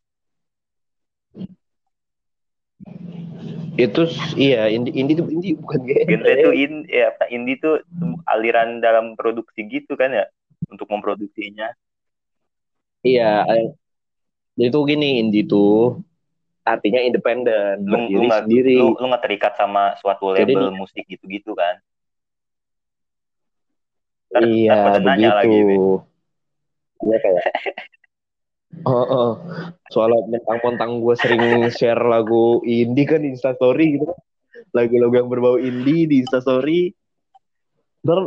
itu iya indie indie tuh indie bukan genre Genre tuh in, ya, apa, indie tuh aliran dalam produksi gitu kan ya, untuk memproduksinya. iya eh, jadi tuh gini indie tuh artinya independen Lu lu sendiri lu lu nggak terikat sama suatu Jadi label musik gitu-gitu kan. Ntar- iya ntar nanya lagi begitu. Iya kayak oh, oh. soalnya mentang-mentang gue sering share lagu indie kan di instastory gitu kan. Lagu-lagu yang berbau indie di instastory. Ntar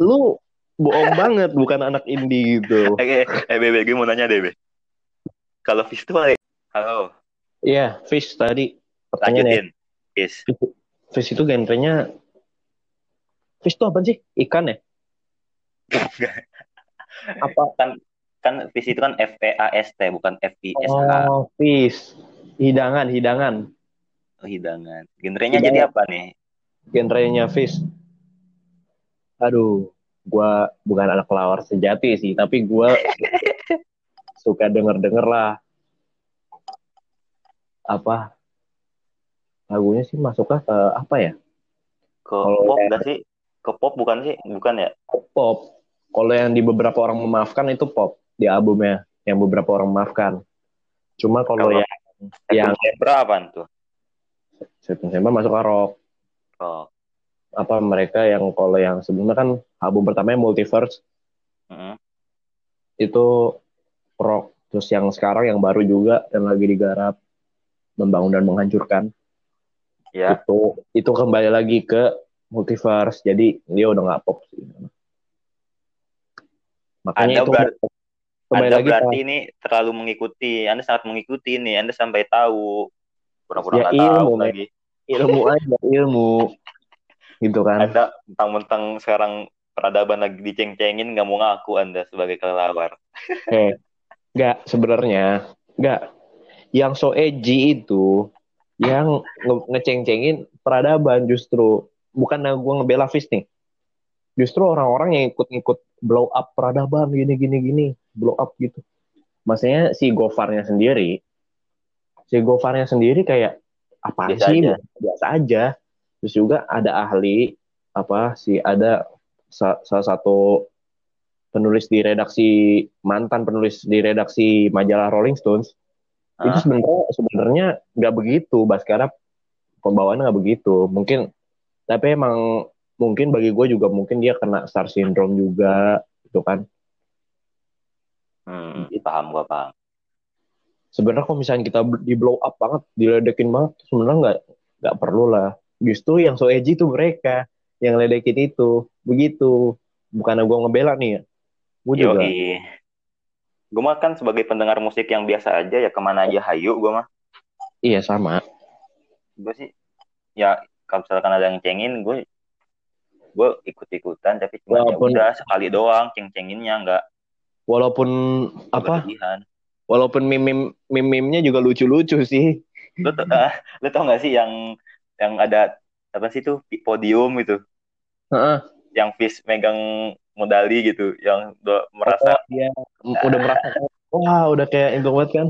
lu bohong banget bukan anak indie gitu. Oke, eh Bebe, gue mau nanya deh, Be. Kalau visual, halo, iya Fish tadi pertanyaannya lanjutin. Is, Fish itu genrenya Fish itu apa sih ikan ya apa kan Fish itu kan F E A S T bukan F I S H. oh Fish hidangan hidangan Oh, hidangan. Genrenya Hidangan. jadi apa nih? genrenya Fish aduh gua bukan anak pelawar sejati sih tapi gua suka denger denger lah apa lagunya sih masuknya ke apa ya Ke Kalau pop kayak- gak sih? Ke pop bukan sih? Bukan ya? pop kalau yang di beberapa orang memaafkan itu pop di albumnya yang beberapa orang memaafkan cuma kalau yang yang Zebra apaan tuh? Seven masuk ke rock Oh, apa mereka yang kalau yang sebelumnya kan album pertamanya Multiverse mm-mm. itu rock terus yang sekarang yang baru juga yang lagi digarap membangun dan menghancurkan ya. itu itu kembali lagi ke multiverse jadi dia udah nggak pop sih makanya Anda itu ber- kembali Anda lagi berarti ini terlalu mengikuti. Anda sangat mengikuti ini. Anda sampai tahu. Pura-pura Ya, tahu ilmu, men. lagi. ilmu aja ilmu gitu kan Anda mentang-mentang sekarang peradaban lagi diceng-cengin nggak mau ngaku Anda sebagai kelelawar. eh nggak sebenarnya nggak yang so edgy itu yang nge- ngeceng-cengin peradaban justru. Bukan gue ngebela Fis nih. Justru orang-orang yang ikut-ikut blow up peradaban gini gini gini blow up gitu. Maksudnya si Gofarnya sendiri si Gofarnya sendiri kayak apa Biasa sih? aja. biasa aja. Terus juga ada ahli apa sih ada sa- salah satu penulis di redaksi mantan penulis di redaksi majalah Rolling Stones itu Hah? sebenarnya sebenarnya nggak begitu. Baskara pembawaannya nggak begitu. Mungkin tapi emang mungkin bagi gue juga mungkin dia kena star syndrome juga gitu kan. Hmm, paham gua paham. sebenarnya kalau misalnya kita di blow up banget diledekin banget sebenarnya nggak nggak perlu lah. Justru yang so edgy tuh mereka yang ledekin itu. Begitu. Bukan gue ngebela nih ya? Gue juga. Yoi. Gue mah kan sebagai pendengar musik yang biasa aja ya ke mana aja hayu gue mah. iya sama Gue sih ya kalau misalkan ada yang cengin gue gue ikut-ikutan tapi cuma ya Walaupun- udah sekali doang ceng-cenginnya nggak walaupun apa berlebihan. walaupun meme meme nya juga lucu-lucu sih Lu tau, ah, lu tau gak sih yang yang ada apa sih tuh podium gitu Heeh. yang Fish megang medali gitu yang udah merasa Oh, dia udah merasa wah udah kayak itu banget kan?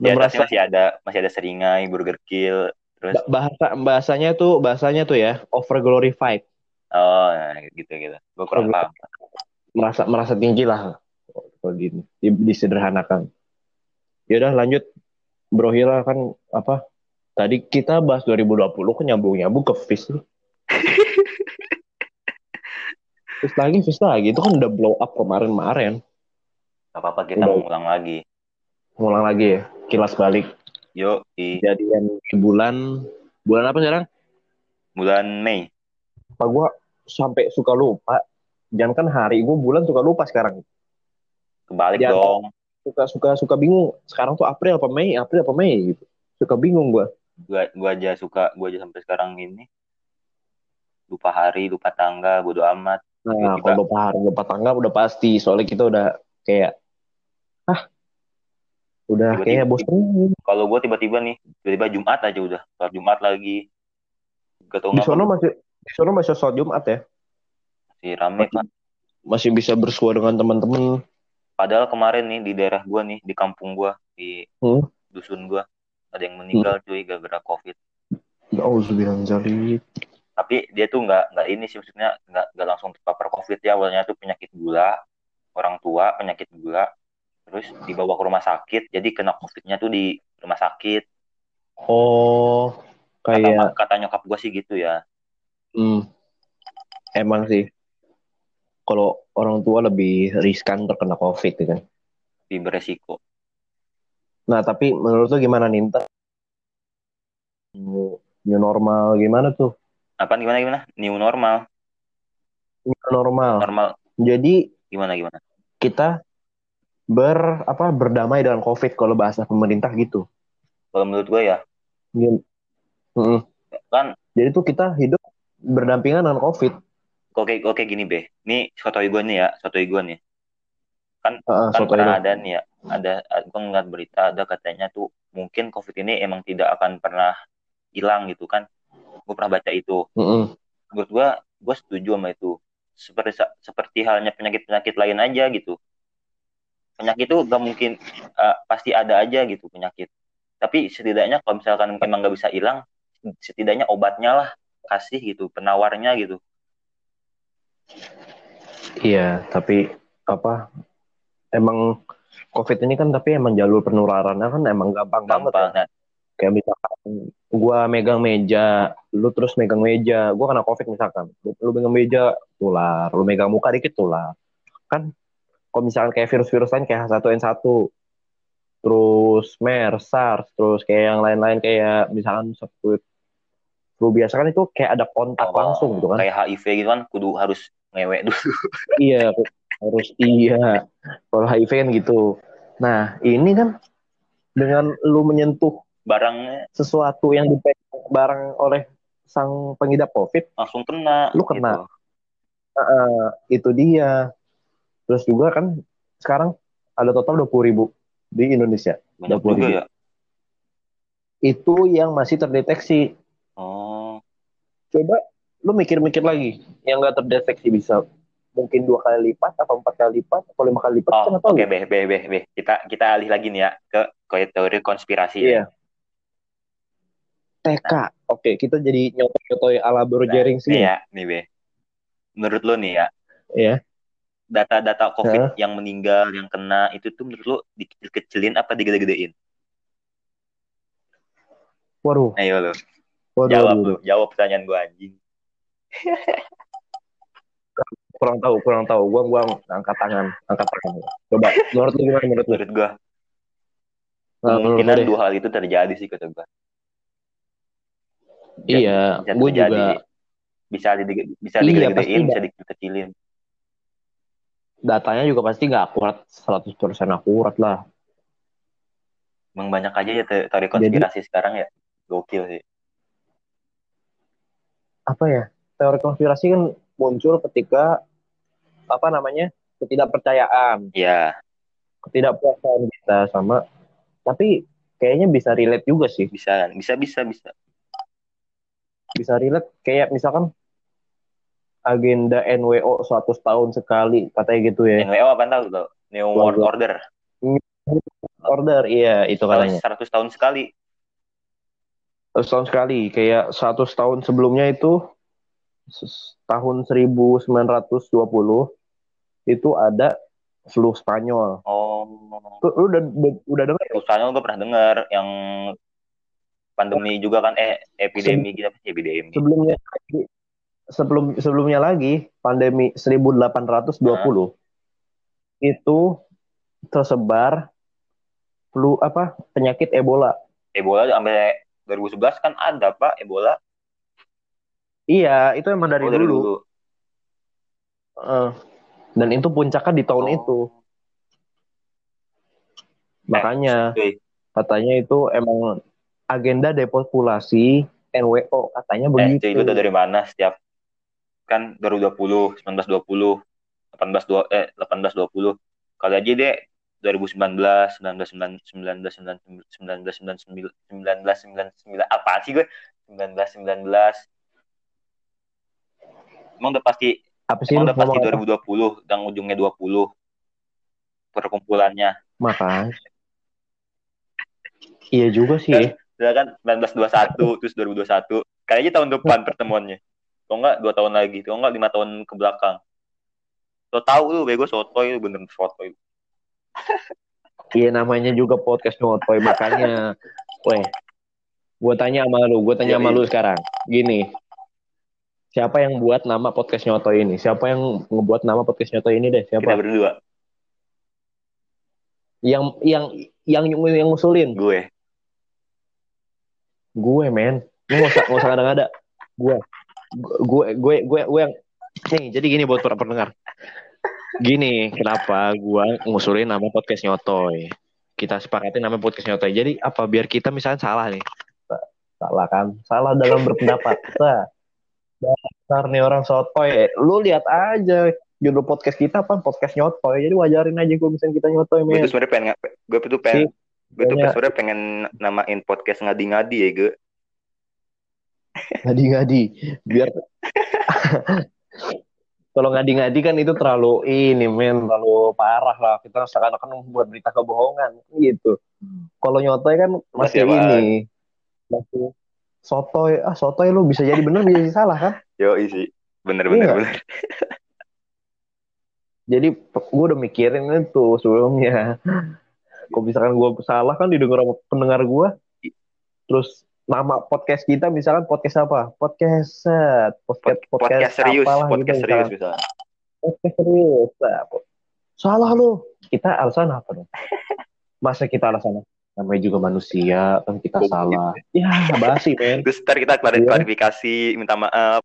Udah atasnya merasa masih ada masih ada seringai burger kill terus ba- bahasa bahasanya tuh bahasanya tuh ya over glorified oh nah, gitu gitu. Gue kurang paham. merasa merasa tinggi lah kalau gini di, disederhanakan. Ya udah lanjut. Bro Hira kan apa tadi kita bahas 2020 kan nyambung nyambung ke Fish nih. Fish lagi Fish lagi. Itu kan udah blow up kemarin-kemarin. Gak apa-apa kita Udah. ngulang lagi. Ngulang lagi ya kilas balik. Yuk di kejadian di bulan bulan apa sekarang? Bulan Mei. Apa gue sampai suka lupa. Jangan kan hari gue bulan suka lupa sekarang. Kebalik antara- dong. suka suka suka bingung. Sekarang tuh April apa Mei? April apa Mei gitu. Suka bingung gue gua gua aja suka gua aja sampai sekarang ini. Lupa hari lupa tanggal bodo amat nah Kita- kalau lupa hari lupa tanggal udah pasti. Soalnya kita udah kayak ah udah Tiba-tiba- kayak bosan kalau gua tiba-tiba nih tiba-tiba Jumat aja udah sholat Jumat lagi. Gak tau di sana masih di sana masih sholat Jumat ya? Masih rame kan masih bisa bersua dengan teman-teman. Padahal kemarin nih di daerah gua nih di kampung gua di Hmm. dusun gua ada yang meninggal cuy gara-gara covid. Zalik. Tapi dia tuh nggak nggak ini sih maksudnya nggak nggak langsung terpapar covid. Ya awalnya tuh penyakit gula orang tua penyakit gula terus dibawa ke rumah sakit. Jadi kena covidnya tuh di rumah sakit. Oh, kata, kayak kata nyokap gua sih gitu ya. Hmm, emang sih. Kalau orang tua lebih riskan terkena COVID ya kan. lebih beresiko. Nah, tapi menurut lu gimana nih? New normal gimana tuh? Apa gimana gimana new normal New normal. normal Jadi gimana gimana kita ber apa berdamai dengan COVID kalau bahasa pemerintah gitu. kalau menurut gua ya Gim- Mm-mm. kan Jadi tuh kita hidup berdampingan dengan COVID. oke oke gini be ini sotoi gua nih ya sotoi gua nih kan sotoy pernah lu. ada nih ya ada gue ngeliat berita ada katanya tuh mungkin covid ini emang tidak akan pernah hilang gitu kan gue pernah baca itu Mm-mm. menurut gue gue setuju sama itu seperti seperti halnya penyakit penyakit lain aja gitu penyakit itu gak mungkin eh, pasti ada aja gitu penyakit tapi setidaknya kalau misalkan emang nggak bisa hilang setidaknya obatnya lah kasih gitu penawarnya gitu Iya, tapi apa? Emang COVID ini kan tapi emang jalur penularannya kan emang gampang, banget ya. gampang nah, Kayak misalkan gua megang meja, lu terus megang meja, gua kena COVID misalkan. Lu, lu megang meja tular, lu megang muka dikit tular. Kan kalau misalkan kayak virus-virus lain kayak H1N1, terus MERS, SARS, terus kayak yang lain-lain kayak misalkan seperti flu biasa kan itu kayak ada kontak Oh, langsung gitu kan. kayak HIV gitu kan kudu harus ngewek dulu Iya, harus iya. Kalau HIV kan gitu. Nah, ini kan dengan lu menyentuh barangnya sesuatu yang dipegang barang oleh sang pengidap COVID, langsung kena Lu kena. gitu. eh, itu dia. Terus juga kan sekarang ada total 20 ribu di Indonesia. 20 juga ribu. ya Itu yang masih terdeteksi. oh Coba lu mikir-mikir lagi, yang nggak terdeteksi bisa mungkin dua kali lipat atau empat kali lipat atau lima kali lipat Oh, oke, be, be, be, be. Kita kita alih lagi nih ya ke ke teori konspirasi. ya. Iya. TK. Oke, kita jadi nyotoy-nyotoy ala Bro Jering Nih sini. ya, nih be. Menurut lo nih ya, Ya. data-data COVID yang meninggal, yang kena itu tuh menurut lo dikecil-kecilin apa digede-gedein? Waduh, Ayo lo, waduh, jawab waduh. lo, jawab pertanyaan gua anjing. kurang tahu, kurang tahu. Gua gua angkat tangan, angkat tangan. Coba, menurut lu gimana menurut lu? Menurut gua, Nah, kemungkinan dua hal itu terjadi sih kata gua. Iya, bisa gue juga Bisa di, bisa Iya, pasti bisa dikecilin. datanya juga pasti nggak akurat 100% akurat lah. Emang banyak aja ya te- teori konspirasi sekarang ya. Gokil sih. Apa ya? Teori konspirasi kan muncul ketika apa namanya? ketidakpercayaan, Ya, ketidakpuasan kita sama tapi kayaknya bisa relate juga sih. bisa, bisa, bisa, bisa. Bisa relate kayak misalkan agenda NWO 100 tahun sekali katanya gitu ya. NWO apa tahu tuh? New World. Order. Order iya itu katanya. 100 tahun sekali. 100 tahun sekali kayak 100 tahun sebelumnya itu tahun 1920 itu ada flu Spanyol. Oh. Lu, lu udah udah dengar ya? Soalnya gue pernah dengar yang pandemi juga kan eh epidemi gitu apa sih? epidemi. sebelumnya sebelum sebelumnya lagi pandemi 1820 itu tersebar flu apa penyakit Ebola. Ebola sampai 2011 kan ada Pak Ebola. Iya, itu emang dari, Oh, dari dulu. dulu. Eh, dan itu puncaknya di tahun Oh. itu. Makanya Cuy, katanya itu emang agenda depopulasi NWO katanya eh, begitu. cuy, itu udah dari mana setiap kan 2020, 1920, 18 dua- eh 1820. Kali aja deh 2019, 19 19 19 19 19 apa sih gue? 19 19 Emang udah pasti Apa sih emang udah pasti ngomong apa? 2020 dan ujungnya 20 perkumpulannya. Makanya. Iya juga sih. ya. Kan 1921 terus 2021. Kayaknya tahun depan pertemuannya. Kalau enggak dua tahun lagi, kalau enggak lima tahun ke belakang. Lo tahu lu bego sotoy lu bener sotoy. Iya namanya juga podcast nyotoy makanya, weh, gue tanya sama lu, gue tanya Iya, sama iya. lu sekarang, gini, siapa yang buat nama podcast nyotoy ini? Siapa yang ngebuat nama podcast nyotoy ini deh? Kita Siapa? berdua, Yang yang yang yang ngusulin? gue. Gue men, lu nggak usah nggak usah ada-ada. Gue, gue gue gue gue yang nih. Jadi gini buat para pendengar. Gini, kenapa gue ngusulin nama podcast nyotoy? Kita sepakatin nama podcast nyotoy. Jadi apa? Biar kita misalnya salah nih. Salah kan? Salah dalam berpendapat. Nah, dasar nih orang sotoy. Lu lihat aja judul podcast kita apa? Podcast nyotoy. Jadi wajarin aja gue misalnya kita nyotoy, Gue men. tuh sebenarnya pengen gue tuh pengen gue tuh sebenarnya pengen namain podcast ngadi-ngadi ya gue. Ngadi-ngadi. Biar kalau ngadi-ngadi kan itu terlalu ini men terlalu parah lah kita seakan-akan membuat berita kebohongan gitu kalau nyotoy kan masih Masih ini masih sotoy ah sotoy lu bisa jadi bener bisa jadi salah kan Yo isi. Bener Iya bener nggak? bener. jadi gue udah mikirin itu sebelumnya kalau misalkan gue salah kan didengar sama pendengar gue terus nama podcast kita misalkan podcast apa podcast set podcast Podcast serius, apalah gitu podcast serius misalkan. misalnya. podcast serius Nah, salah lu kita alasan apa dong masa kita alasan apa? namanya juga manusia kan kita Goblok salah ya basi men Terus ntar kita klari- Iya. klarifikasi, minta maaf.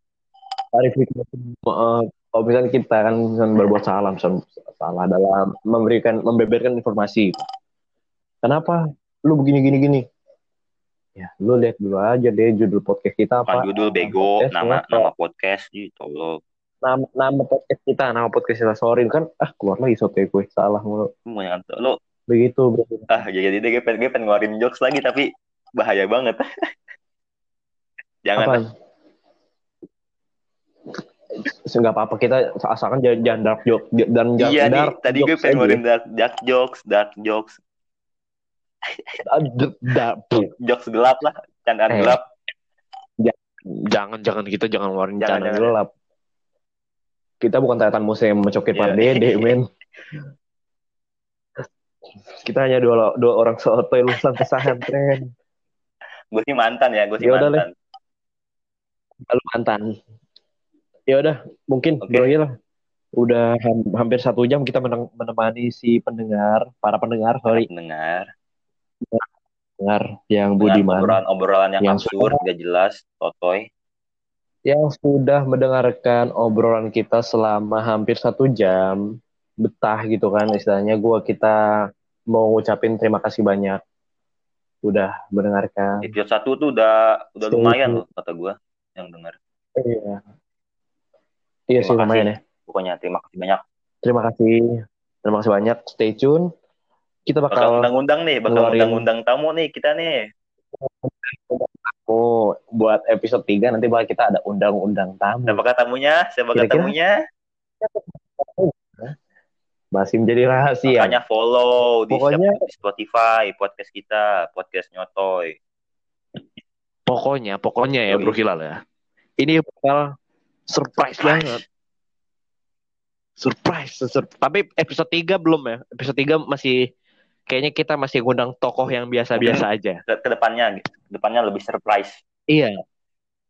klarifikasi maaf kalau misalnya kita kan misalnya berbuat salah misalnya salah dalam memberikan membeberkan informasi kenapa? Lu begini gini gini. Ya lu lihat dulu aja deh judul podcast kita Bukan apa. judul bego, Podcast nama apa? nama podcast gitu loh. nama nama podcast kita nama podcast kita sorry. Kan ah keluar lagi sotoy gue salah mulu. Mau yang lo begitu bro. Ah jadi deh gue pengen, gue pengen ngeluarin jokes lagi tapi bahaya banget. Jangan. Apaan? Enggak apa-apa kita asalkan jangan, jangan dark joke dan jangan iya nih, dark tadi gue pengen ngeluarin dark, dark jokes, dark jokes, jokes gelap lah, candaan Eh. gelap. jangan jangan kita jangan ngeluarin Jangan, jangan, gelap. Kita bukan Tatan musim mencokit Iya. Pak Dede, men. Kita hanya dua, dua orang sotoy lulusan pesantren. Gue sih mantan ya, gue sih Ya udah, mantan. Lalu mantan. Ya udah, mungkin. Bro Il, udah ham- hampir satu jam kita menemani si pendengar, para pendengar, sorry, Dengar, yang budiman. obrolan-obrolan yang Yang absurd, gak jelas, totoy. yang sudah mendengarkan obrolan kita selama hampir satu jam betah gitu kan istilahnya gua kita mau ngucapin terima kasih banyak udah mendengarkan Episode satu tuh udah udah Stay lumayan loh kata gue yang dengar. iya iya sih lumayan kasih. ya Pokoknya terima kasih banyak. terima kasih terima kasih banyak stay tune kita Bakal undang-undang nih, bakal undang-undang tamu nih kita nih. Oh, buat episode 3 nanti bakal kita ada undang-undang tamu. Siapa tamunya? Siapa tamunya? Masih menjadi rahasia. Makanya follow di, Pokoknya- di Spotify podcast kita, podcast nyotoy. Pokoknya, pokoknya ya. Bro Hilal ya. Ini bakal surprise, Surprise. banget. Surprise, sur- tapi episode 3 belum ya. Episode 3 masih kayaknya kita masih ngundang tokoh yang biasa-biasa aja. Ke, ke depannya, ke depannya lebih surprise. Iya.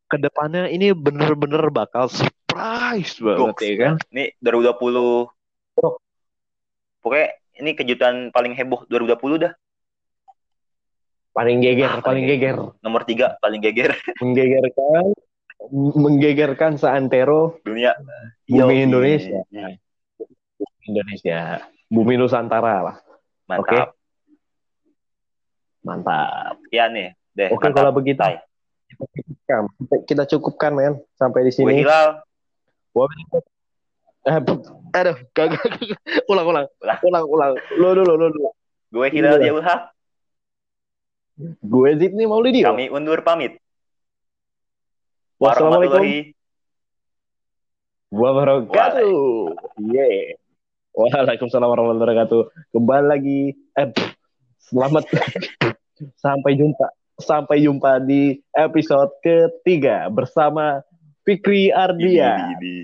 Ke depannya ini bener-bener bakal surprise banget Goks. ya kan. Ini 2020. Oh. Pokoknya ini kejutan paling heboh 2020 dah. Paling geger, Ah, paling geger. Nomor tiga paling geger Menggegerkan, menggegerkan seantero dunia. Bumi Yoi. Indonesia. Indonesia. Bumi Nusantara lah. Mantap. Mantap. Ya nih, deh. Oke, mantap. kalau begitu Tay. kita cukupkan men sampai di Gue sini. Hilal. Eh, aduh, gagal. ulang, ulang, Ulang. ulang. Lu dulu, lu dulu. Gue Hilal Iya. Diulha. Gue Zidni Maulidio. Kami undur pamit. Wassalamualaikum Warahmatullahi wabarakatuh. Yeah. Waalaikumsalam warahmatullahi wabarakatuh. Kembali lagi. Eh, selamat. Sampai jumpa. Sampai jumpa di episode ketiga bersama Fikri. Ini, ini.